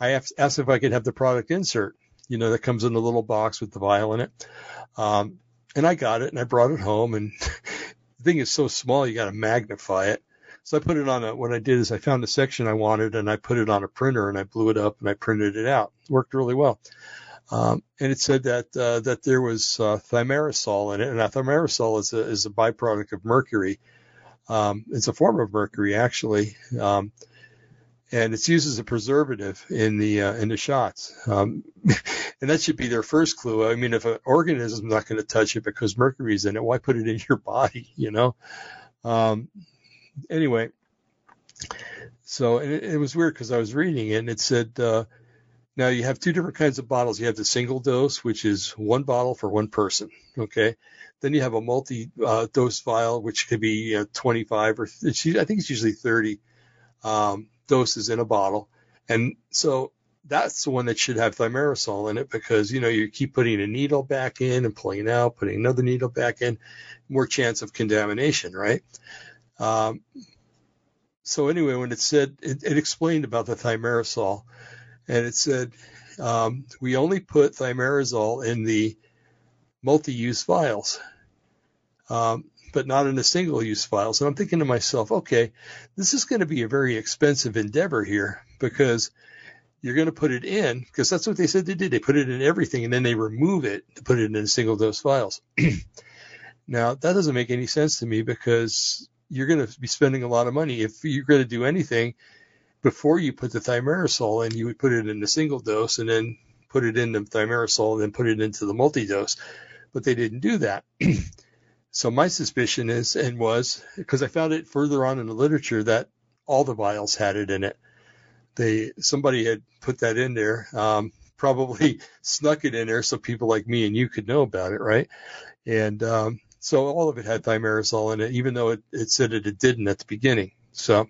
I asked if I could have the product insert, you know, that comes in a little box with the vial in it. Um, and I got it and I brought it home and (laughs) the thing is so small, you got to magnify it. So I put it on a, what I did is I found the section I wanted and I put it on a printer and I blew it up and I printed it out. It worked really well. Um, and it said that, uh, that there was, uh, thimerosal in it. And thimerosal is a, is a byproduct of mercury. Um, it's a form of mercury actually. Um, and it's used as a preservative in the uh, in the shots. Um, (laughs) and that should be their first clue. I mean, if an organism's not going to touch it because mercury's in it, why put it in your (laughs) body? You know. Um, anyway, so it, it was weird because I was reading it and it said. Uh, now you have two different kinds of bottles. You have the single dose, which is one bottle for one person. Okay. Then you have a multi uh, dose vial, which could be uh, 25 or I think it's usually 30. Um, doses in a bottle. And so that's the one that should have thimerosal in it because, you know, you keep putting a needle back in and pulling out, putting another needle back in, more chance of contamination, right? Um, so anyway, when it said, it, it, explained about the thimerosal and it said, um, we only put thimerosal in the multi-use vials. Um, but not in a single use file. So I'm thinking to myself, okay, this is going to be a very expensive endeavor here because you're going to put it in because that's what they said they did. They put it in everything and then they remove it to put it in single dose vials. (clears throat) now that doesn't make any sense to me because you're going to be spending a lot of money. If you're going to do anything before you put the thimerosal in, you would put it in a single dose and then put it in the thimerosal and then put it into the multi-dose. But they didn't do that. (clears throat) So my suspicion is and was because I found it further on in the literature that all the vials had it in it. They somebody had put that in there, um, (laughs) probably snuck it in there so people like me and you could know about it, right? And um, so all of it had thimerosal in it, even though it, it said that it didn't at the beginning. So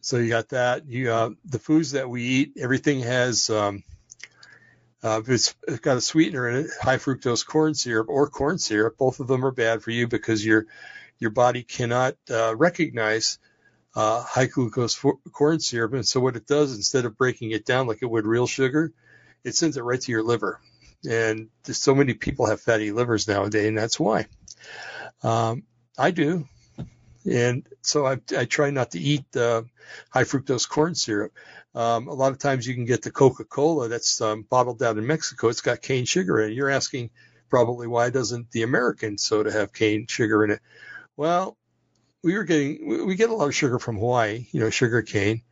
so you got that. You uh, the foods that we eat, everything has um, uh, it's got a sweetener in it, high fructose corn syrup or corn syrup, both of them are bad for you because your your body cannot uh, recognize uh, high glucose for, corn syrup. And so what it does, instead of breaking it down like it would real sugar, it sends it right to your liver. And so many people have fatty livers nowadays, and that's why. Um, I do. And so I, I try not to eat uh, high fructose corn syrup. Um, a lot of times you can get the Coca-Cola that's um, bottled down in Mexico. It's got cane sugar in it. You're asking probably why doesn't the American soda have cane sugar in it? Well, we were getting we get a lot of sugar from Hawaii, you know, sugar cane.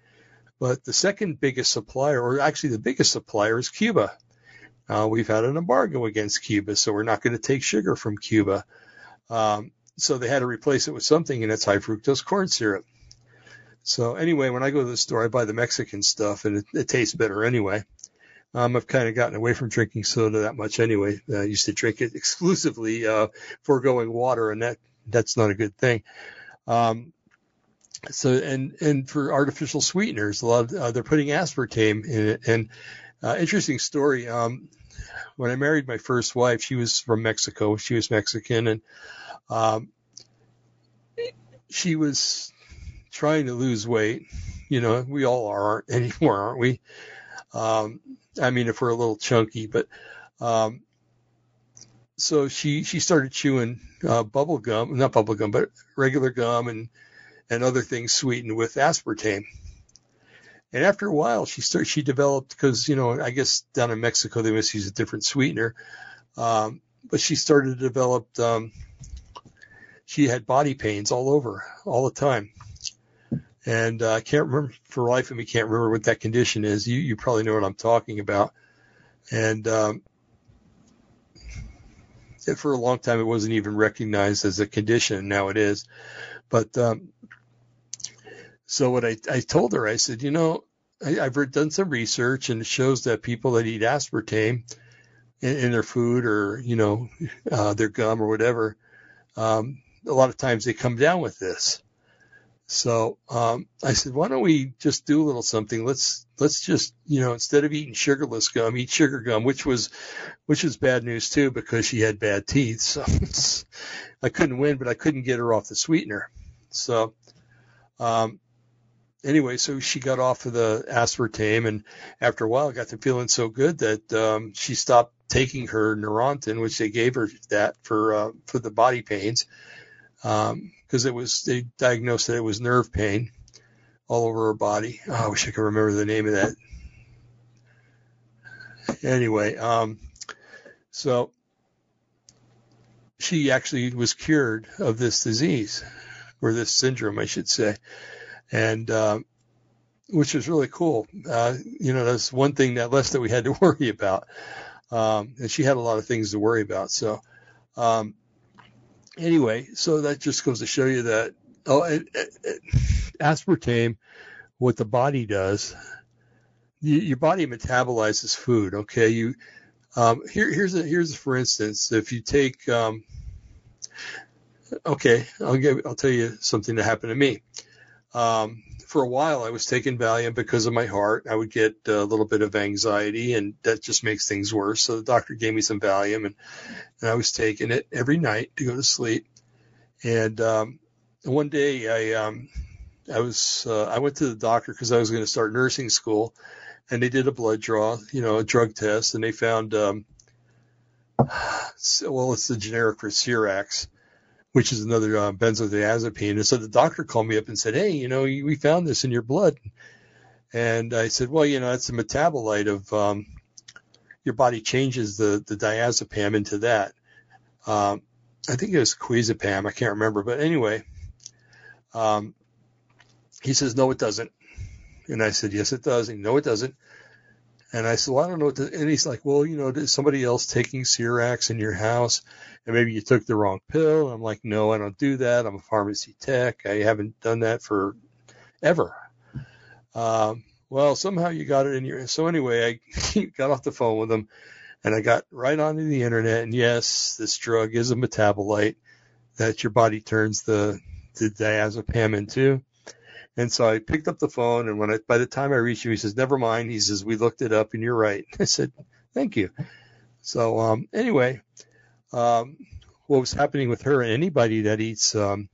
But the second biggest supplier, or actually the biggest supplier, is Cuba. Uh, we've had an embargo against Cuba, so we're not going to take sugar from Cuba. Um, so they had to replace it with something, and it's high fructose corn syrup. So anyway, when I go to the store, I buy the Mexican stuff, and it, it tastes better anyway. Um, I've kind of gotten away from drinking soda that much anyway. I used to drink it (laughs) exclusively, uh, foregoing water, and that that's not a good thing. Um, so and and for artificial sweeteners, a lot of, uh, they're putting aspartame in it. And uh, interesting story. Um, when I married my first wife, she was from Mexico. She was Mexican, and um, she was trying to lose weight. You know, we all aren't (laughs) anymore, aren't we? Um, I mean, if we're a little chunky, but um, so she she started chewing uh, bubble gum, not bubble gum, but regular gum and and other things sweetened with aspartame. And after a while, she started she developed because you know I guess down in Mexico they must use a different sweetener, um, but she started to develop. Um, she had body pains all over all the time and uh, I can't remember for life of me can't remember what that condition is. You you probably know what I'm talking about, and um, for a long time it wasn't even recognized as a condition. Now it is, but um, so what I I told her I said you know I, I've done some research and it shows that people that eat aspartame in, in their food or you know uh, their gum or whatever, um, a lot of times they come down with this. So um, I said, why don't we just do a little something? Let's let's just you know instead of eating sugarless gum, eat sugar gum, which was which was bad news too because she had bad teeth. So (laughs) I couldn't win, but I couldn't get her off the sweetener. So Um, anyway, so she got off of the aspartame, and after a while, got to feeling so good that um, she stopped taking her Neurontin, which they gave her that for uh, for the body pains, because um, it was they diagnosed that it was nerve pain all over her body. Oh, I wish I could remember the name of that. Anyway, um, so she actually was cured of this disease, or this syndrome, I should say, and uh, which was really cool. Uh, you know, that's one thing that less that we had to (laughs) worry about. Um, and she had a lot of things to worry about. So, um, anyway, so that just goes to show you that oh, it, it, it, aspartame, what the body does, you, your body metabolizes food. Okay, you um, here, here's a here's a, for instance, if you take um, okay, I'll give I'll tell you something that happened to me. Um, for a while I was taking Valium because of my heart. I would get a little bit of anxiety and that just makes things worse. So the doctor gave me some Valium and, and I was taking it every night to go to sleep. And, um, one day I, um, I was, uh, I went to the doctor because I was going to start nursing school and they did a blood draw, you know, a drug test and they found, um, (sighs) well, it's the generic for Ciarax which is another uh, benzodiazepine. And so the doctor called me up and said, "Hey, you know, we found this in your blood." And I said, "Well, you know, it's a metabolite of um, your body changes the the diazepam into that. Um, I think it was quizepam. I can't remember, but anyway." Um, he says, "No, it doesn't." And I said, "Yes, it does." And no, it doesn't. And I said, well, I don't know what to, and he's like, well, you know, is somebody else taking Ciarax in your house and maybe you took the wrong pill? I'm like, no, I don't do that. I'm a pharmacy tech. I haven't done that for ever. Um, well, somehow you got it in your, so anyway, I (laughs) got off the phone with him and I got right onto the internet. And yes, this drug is a metabolite that your body turns the, the diazepam into. And so I picked up the phone, and when I, by the time I reached him, he says, "Never mind." He says, "We looked it up, and you're right." (laughs) I said, "Thank you." So um, anyway, um, what was happening with her and anybody that eats um,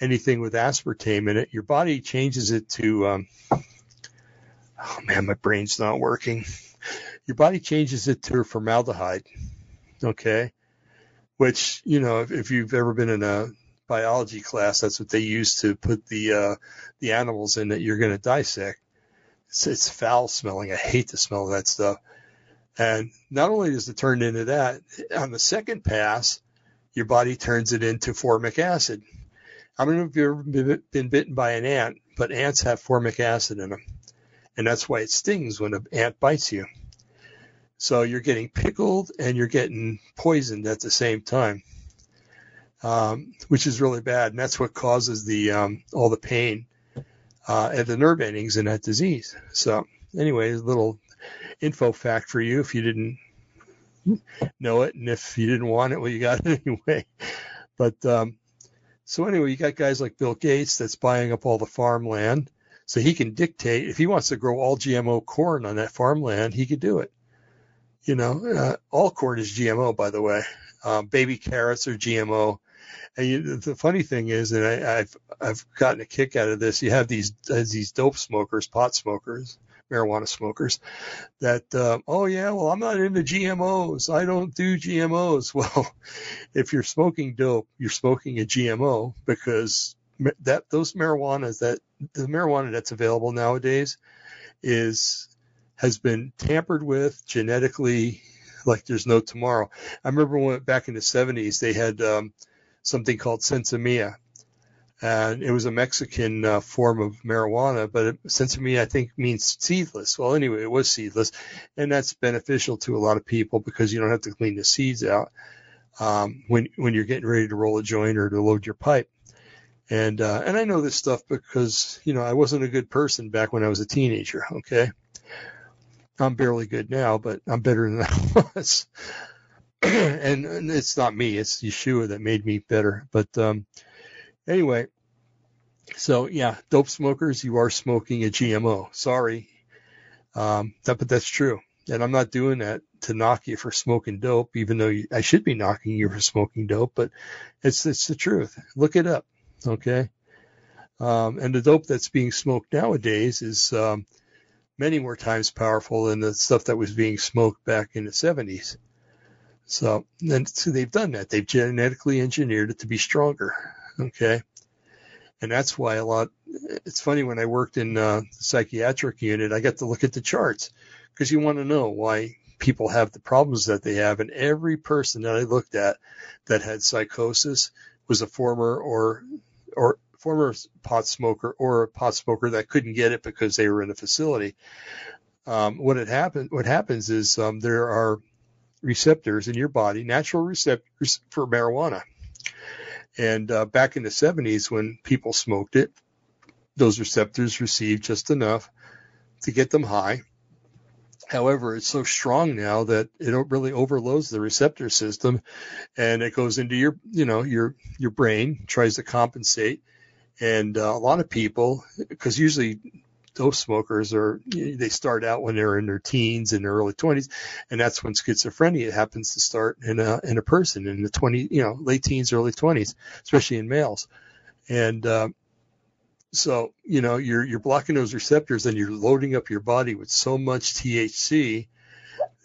anything with aspartame in it, your body changes it to. Um, oh man, my brain's not working. Your body changes it to formaldehyde. Okay, which you know if, if you've ever been in a biology class, that's what they use to put the uh, the animals in that you're going to dissect. It's, it's foul smelling. I hate the smell of that stuff. And not only does it turn into that, on the second pass, your body turns it into formic acid. I don't know if you've ever been bitten by an ant, but ants have formic acid in them. And that's why it stings when an ant bites you. So you're getting pickled and you're getting poisoned at the same time um, which is really bad, and that's what causes the um, all the pain uh, at the nerve endings in that disease. So, anyway, a little info fact for you if you didn't know it, and if you didn't want it, well, you got it (laughs) anyway. But um, so anyway, you got guys like Bill Gates that's buying up all the farmland, so he can dictate if he wants to grow all GMO corn on that farmland, he could do it. You know, uh, all corn is GMO, by the way. Um, baby carrots are GMO. And you, the funny thing is, and I, I've I've gotten a kick out of this. You have these these dope smokers, pot smokers, marijuana smokers, that uh, oh yeah, well I'm not into GMOs. I don't do GMOs. (laughs) Well, if you're smoking dope, you're smoking a GMO because that those marijuanas that the marijuana that's available nowadays is has been tampered with genetically like there's no tomorrow. I remember when back in the 70s they had um, something called sensimilla. And it was a Mexican uh, form of marijuana, but it, Sinsemilla, I think, means seedless. Well, anyway, it was seedless, and that's beneficial to a lot of people because you don't have to clean the seeds out um, when when you're getting ready to roll a joint or to load your pipe. And uh, and I know this stuff because you know I wasn't a good person back when I was a teenager. Okay, I'm barely good now, but I'm better than (laughs) I was. (clears throat) and, and, it's not me, it's Yeshua that made me better. But um, anyway, so yeah, dope smokers, you are smoking a GMO. Sorry, um, that, but that's true. And I'm not doing that to knock you for smoking dope, even though you, I should be knocking you for smoking dope. But it's it's the truth. Look it up, okay? Um, and the dope that's being smoked nowadays is um, many more times powerful than the stuff that was being smoked back in the 70s. So, and so they've done that. They've genetically engineered it to be stronger. Okay. And that's why a lot, it's funny when I worked in uh, the psychiatric unit, I got to look at the charts because you want to know why people have the problems that they have. And every person that I looked at that had psychosis was a former or, or former pot smoker or a pot smoker that couldn't get it because they were in a facility. Um, what had happened, what happens is um, there are receptors in your body, natural receptors for marijuana. And uh, back in the 70s, when people smoked it, those receptors received just enough to get them high. However, it's so strong now that it really overloads the receptor system, and it goes into your, you know, your your brain, tries to compensate, and uh, a lot of people, because usually dope smokers are they start out when they're in their teens and their early 20s and that's when schizophrenia happens to start in a in a person in the 20 you know late teens early 20s especially in males. And uh, so you know you're you're blocking those receptors and you're loading up your body with so much THC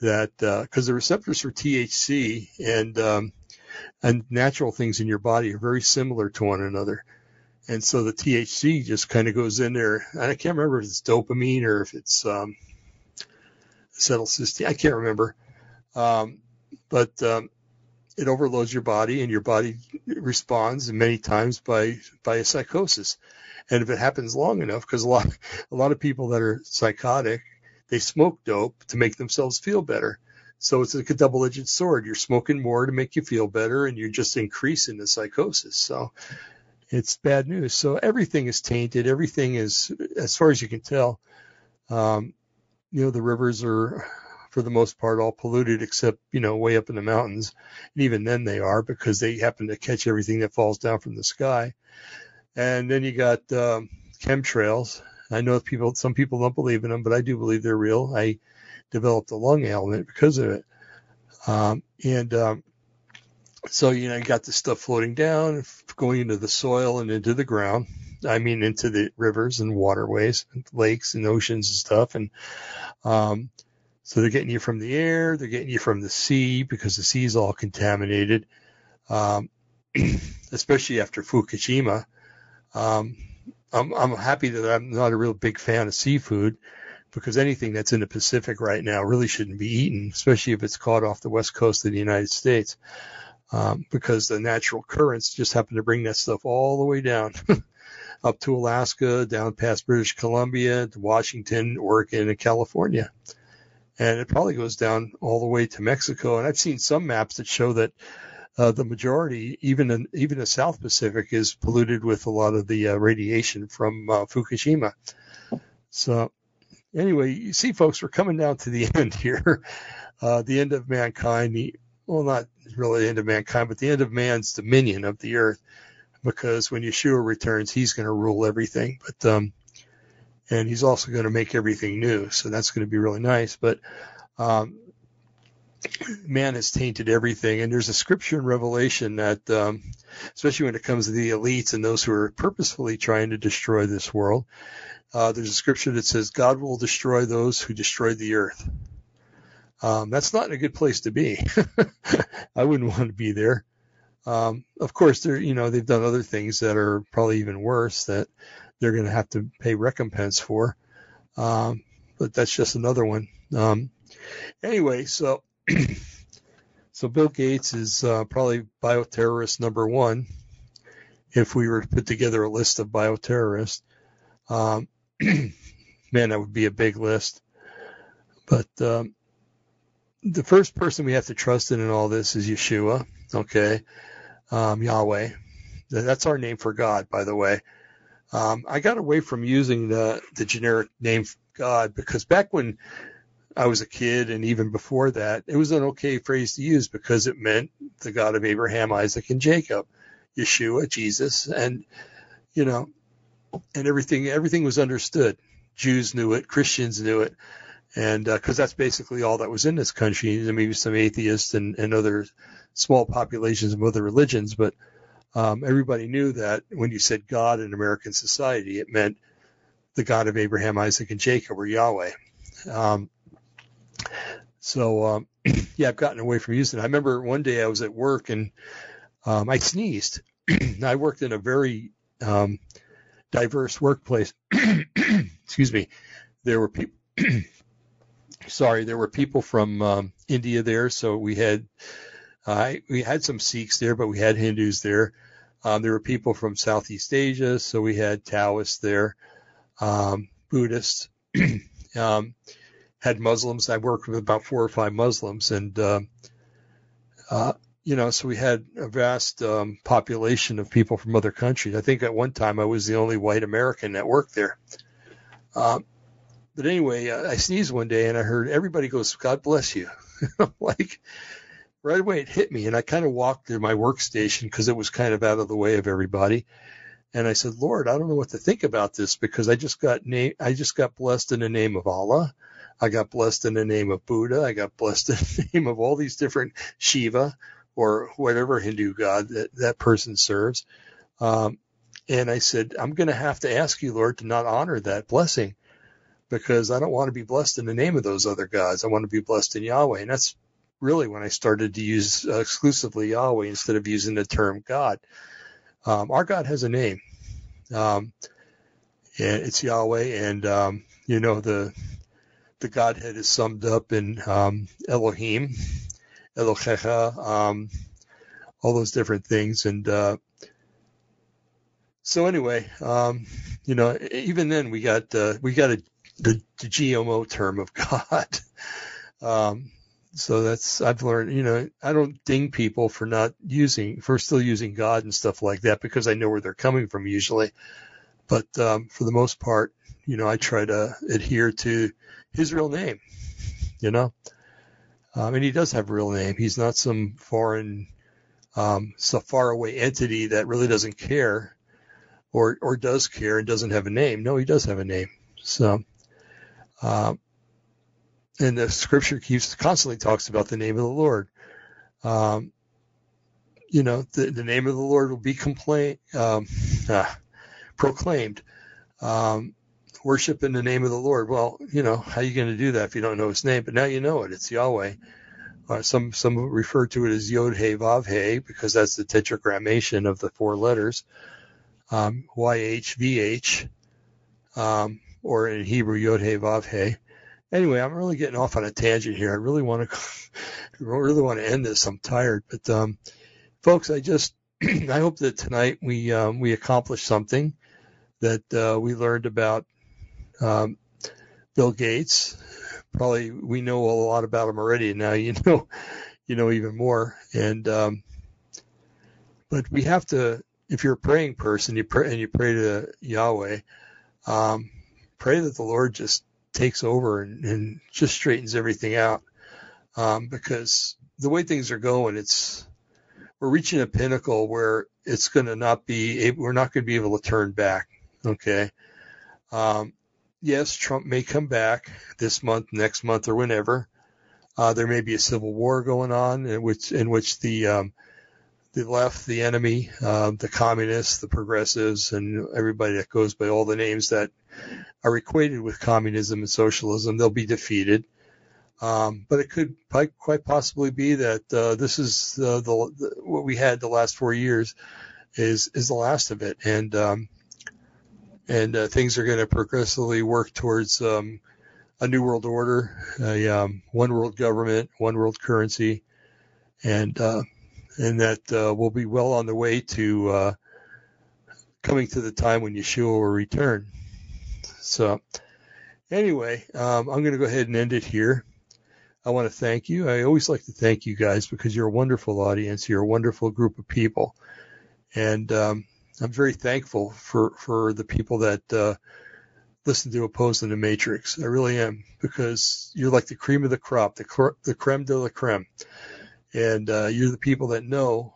that because uh, the receptors for THC and um, and natural things in your body are very similar to one another and so the THC just kind of goes in there. And I can't remember if it's dopamine or if it's um, acetylcysteine. I can't remember, um, but um, it overloads your body, and your body responds many times by by a psychosis. And if it happens long enough, because a lot a lot of people that are psychotic, they smoke dope to make themselves feel better. So it's like a double-edged sword. You're smoking more to make you feel better, and you're just increasing the psychosis. So it's bad news. So everything is tainted. Everything is, as far as you can tell, um, you know, the rivers are, for the most part, all polluted except, you know, way up in the mountains. And even then they are because they happen to catch everything that falls down from the sky. And then you got um, chemtrails. I know people, some people don't believe in them, but I do believe they're real. I developed a lung ailment because of it. Um, and um, so, you know, you got this stuff floating down, going into the soil and into the ground. I mean, into the rivers and waterways, and lakes and oceans and stuff. And, um, so they're getting you from the air, they're getting you from the sea because the sea is all contaminated. Um, (clears throat) especially after Fukushima. Um, I'm, I'm happy that I'm not a real big fan of seafood because anything that's in the Pacific right now really shouldn't be eaten, especially if it's caught off the west coast of the United States um, because the natural currents just happen to bring that stuff all the way down (laughs) up to Alaska, down past British Columbia, to Washington, Oregon, and California. And it probably goes down all the way to Mexico. And I've seen some maps that show that uh, the majority, even in, even the South Pacific, is polluted with a lot of the uh, radiation from uh, Fukushima. So, anyway, you see, folks, we're coming down to the (laughs) end here, uh, the end of mankind. The, well, not really the end of mankind, but the end of man's dominion of the earth. Because when Yeshua returns, he's going to rule everything. But um, and he's also going to make everything new. So that's going to be really nice. But um, man has tainted everything. And there's a scripture in Revelation that, um, especially when it comes to the elites and those who are purposefully trying to destroy this world, uh, there's a scripture that says God will destroy those who destroy the earth. Um, that's not a good place to be. (laughs) I wouldn't want to be there. Um, of course, they're you know they've done other things that are probably even worse that they're going to have to pay recompense for. Um, but that's just another one. Um, anyway, so (clears throat) so Bill Gates is uh, probably bioterrorist number one. If we were to put together a list of bioterrorists, um, (clears throat) man, that would be a big list. But um, the first person we have to trust in in all this is Yeshua, okay, um, Yahweh. That's our name for God, by the way. Um, I got away from using the the generic name God because back when I was a kid and even before that, it was an okay phrase to use because it meant the God of Abraham, Isaac, and Jacob, Yeshua, Jesus, and you know, and everything everything was understood. Jews knew it, Christians knew it and because uh, that's basically all that was in this country. There maybe some atheists and, and other small populations of other religions, but um, everybody knew that when you said God in American society, it meant the God of Abraham, Isaac, and Jacob, or Yahweh. Um, so um, (clears throat) yeah, I've gotten away from using it. I remember one day I was at work and um, I sneezed. (clears throat) I worked in a very um, diverse workplace. (clears throat) Excuse me. There were people. Sorry, there were people from um, India there, so we had uh, we had some Sikhs there, but we had Hindus there. Um, there were people from Southeast Asia, so we had Taoists there, um, Buddhists, (clears throat) um, had Muslims. I worked with about four or five Muslims, and uh, uh, you know, so we had a vast um, population of people from other countries. I think at one time I was the only white American that worked there. But anyway, I sneezed one day and I heard everybody goes, "God bless you." (laughs) I'm like right away, it hit me, and I kind of walked to my workstation because it was kind of out of the way of everybody. And I said, "Lord, I don't know what to think about this because I just got name, I just got blessed in the name of Allah." I got blessed in the name of Buddha. I got blessed (laughs) in the name of all these different Shiva or whatever Hindu god that that person serves. Um, and I said, I'm going to have to ask you, Lord, to not honor that blessing because I don't want to be blessed in the name of those other gods. I want to be blessed in Yahweh. And that's really when I started to use uh, exclusively Yahweh instead of using the term God. Um, our God has a name. Um, it's Yahweh, and um, you know the the Godhead is summed up in um, Elohim, Elohecha, um, all those different things, and uh, so anyway, um, you know, even then we got uh, we got a the, the GMO term of God. (laughs) Um, so that's I've learned. You know, I don't ding people for not using for still using God and stuff like that because I know where they're coming from usually. But um, for the most part, you know, I try to adhere to His real name. You know, um, and He does have a real name. He's not some foreign, um, so far away entity that really doesn't care, or or does care and doesn't have a name. No, He does have a name. So uh, and the scripture keeps constantly talks about the name of the Lord. Um, you know, the, the name of the Lord will be um, ah, proclaimed. Um, worship in the name of the Lord. Well, you know, how are you going to do that if you don't know his name? But now you know it. It's Yahweh. Uh, some some refer to it as Yod He Vav He because that's the tetragrammation of the four letters. Um, YHVH. Um, or in Hebrew Yod He Vav He. Anyway, I'm really getting off on a tangent here. I really want to (laughs) really want to end this. I'm tired, but um, folks, I just (clears throat) I hope that tonight we um, we accomplished something that uh, we learned about um, Bill Gates. Probably we know a lot about him already, and now you (laughs) know you know even more. And um, but we have to, if you're a praying person, you pray and you pray to Yahweh. Um, pray that the Lord just takes over and, and just straightens everything out. Um, because the way things are going, it's we're reaching a pinnacle where it's going to not be we're not going to be able to turn back. Okay. Um, yes, Trump may come back this month, next month, or whenever. Uh, there may be a civil war going on in which in which the um, the left, the enemy, uh, the communists, the progressives, and everybody that goes by all the names that are equated with communism and socialism, they'll be defeated. Um, but it could quite possibly be that uh, this is uh, the, the, what we had the last four years is is the last of it, and um, and uh, things are going to progressively work towards um, a new world order, a um, one world government, one world currency, and uh, and that uh, we'll be well on the way to uh, coming to the time when Yeshua will return. So, anyway, um, I'm going to go ahead and end it here. I want to thank you. I always like to thank you guys because you're a wonderful audience. You're a wonderful group of people, and um, I'm very thankful for for the people that uh, listen to Opposing the Matrix. I really am because you're like the cream of the crop, the cr- the creme de la creme and uh, you're the people that know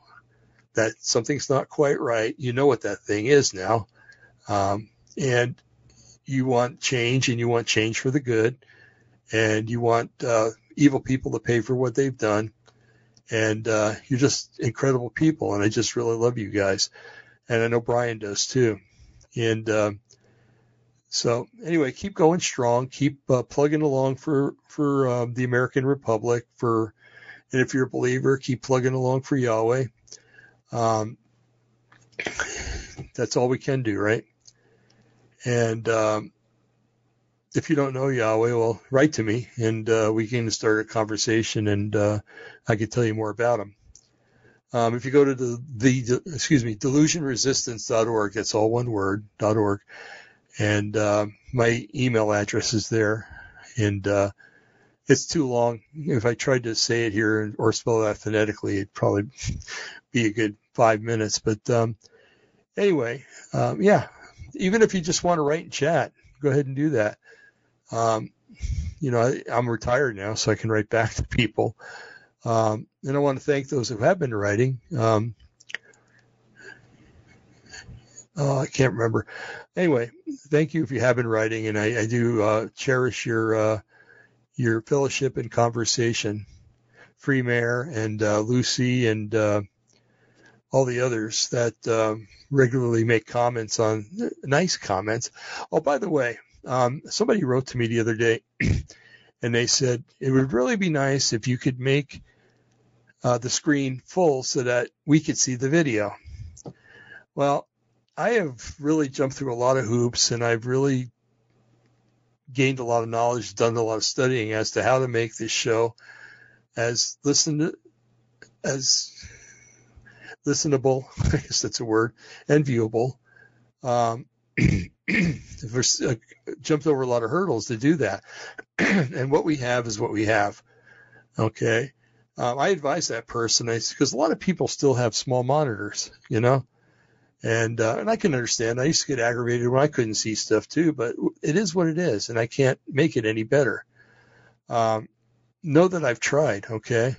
that something's not quite right. You know what that thing is now, um, and you want change, and you want change for the good, and you want uh, evil people to pay for what they've done, and uh, you're just incredible people, and I just really love you guys, and I know Brian does too, and uh, so anyway, keep going strong, keep uh, plugging along for for uh, the American Republic, for and if you're a believer, keep plugging along for Yahweh. Um, that's all we can do, right? And um, if you don't know Yahweh, well, write to me and uh, we can start a conversation and uh, I can tell you more about him. Um, if you go to the, the excuse me, delusionresistance.org, that's all one word, .org, and uh, my email address is there. And uh, it's too long. If I tried to say it here or spell that phonetically, it'd probably (laughs) be a good five minutes. But um, anyway, um, yeah, even if you just want to write and chat, go ahead and do that. Um, you know, I, I'm retired now, so I can write back (laughs) to people. Um, and I want to thank those who have been writing. Um, oh, I can't remember. Anyway, thank you if you have been writing, and I, I do uh, cherish your uh, your fellowship and conversation. Free and uh, Lucy and uh, all the others that um, regularly make comments on nice comments. Oh, by the way, um, somebody wrote to me the other day (clears throat) and they said it would really be nice if you could make uh, the screen full so that we could see the video. Well, I have really jumped through a lot of hoops and I've really gained a lot of knowledge, done a lot of studying as to how to make this show as listen to, as listenable, (laughs) I guess that's a word, and viewable. Um, (clears throat) uh, jumped over a lot of hurdles to do that. (clears throat) and what we have is what we have. Okay. Um, I advise that person because a lot of people still have small monitors, you know, and uh, and I can understand. I used to get aggravated when I couldn't see stuff too, but it is what it is, and I can't make it any better. Um, know that I've tried, okay.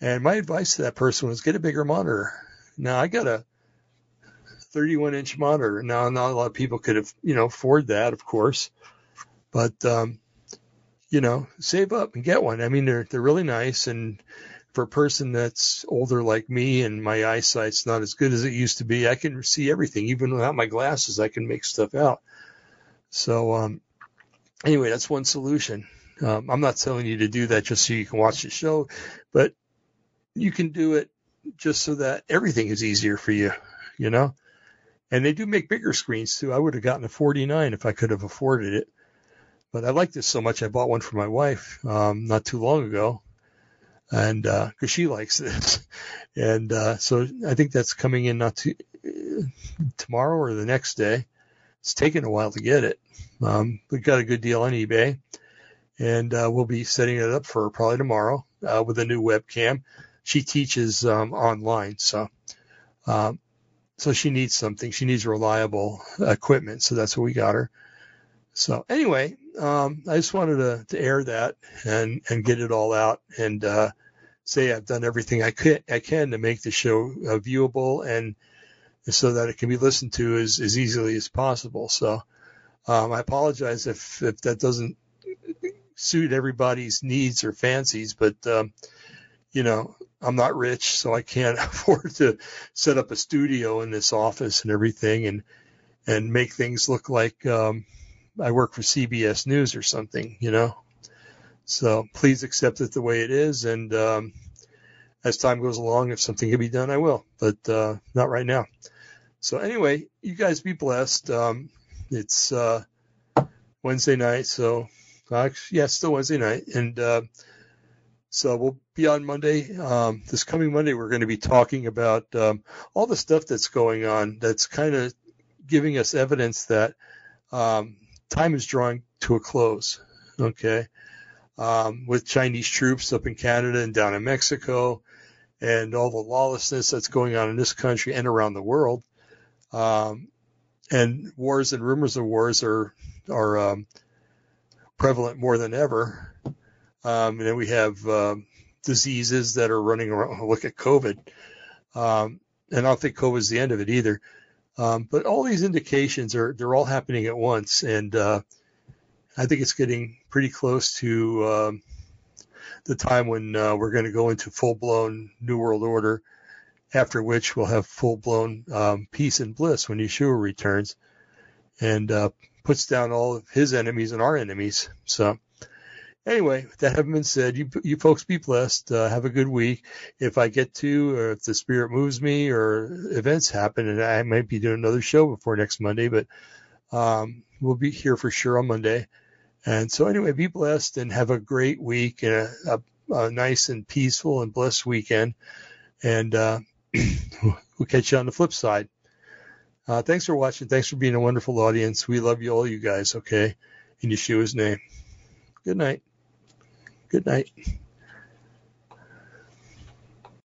And my advice to that person was get a bigger monitor. Now I got a 31 inch monitor. Now, not a lot of people could have, you know, afford that, of course, but, um, you know, save up and get one. I mean, they're, they're really nice. And for a person that's older like me and my eyesight's not as good as it used to be, I can see everything. Even without my glasses, I can make stuff out. So, um, anyway, that's one solution. Um, I'm not telling you to do that just so you can watch the show, but you can do it just so that everything is easier for you, you know? And they do make bigger screens too. I would have gotten a 49 if I could have afforded it. But I like this so much, I bought one for my wife um, not too long ago, and because uh, she likes this, (laughs) and uh, so I think that's coming in not too tomorrow or the next day. It's taken a while to get it. Um, we got a good deal on eBay, and uh, we'll be setting it up for probably tomorrow uh, with a new webcam. She teaches um, online, so um, so she needs something. She needs reliable equipment. So that's what we got her. So anyway, um, I just wanted to, to air that and, and get it all out and, uh, say I've done everything I can, I can to make the show uh, viewable and so that it can be listened to as, as easily as possible. So, um, I apologize if, if that doesn't suit everybody's needs or fancies, but, um, you know, I'm not rich, so I can't (laughs) afford to set up a studio in this office and everything and and make things look like um, I work for CBS News or something, you know. So please accept it the way it is, and um, as time goes along, if something can be done, I will, but uh, not right now. So anyway, you guys be blessed. Um, it's uh, Wednesday night, so uh, yeah, still Wednesday night, and uh, so we'll be on Monday. Um, this coming Monday, we're going to be talking about um, all the stuff that's going on that's kind of giving us evidence that um, time is drawing to a close. Okay. Um, with Chinese troops up in Canada and down in Mexico and all the lawlessness that's going on in this country and around the world. Um, and wars and rumors of wars are, are um, prevalent more than ever. Um, and then we have um, diseases that are running around. (laughs) Look at COVID. Um, and I don't think COVID is the end of it either. Um, but all these indications are they're all happening at once, and uh, I think it's getting pretty close to um, the time when uh, we're going to go into full blown New World Order, after which we'll have full blown um, peace and bliss when Yeshua returns and uh, puts down all of his enemies and our enemies. So, anyway, that having been said, you you folks be blessed. Uh, have a good week. If I get to, or if the spirit moves me, or events happen, and I might be doing another show before next Monday, but um, we'll be here for sure on Monday. And so, anyway, be blessed and have a great week and a, a, a nice and peaceful and blessed weekend. And uh, (clears throat) we'll catch you on the flip side. Uh, thanks for watching. Thanks for being a wonderful audience. We love you all, you guys. Okay, in Yeshua's name. Good night. Good night.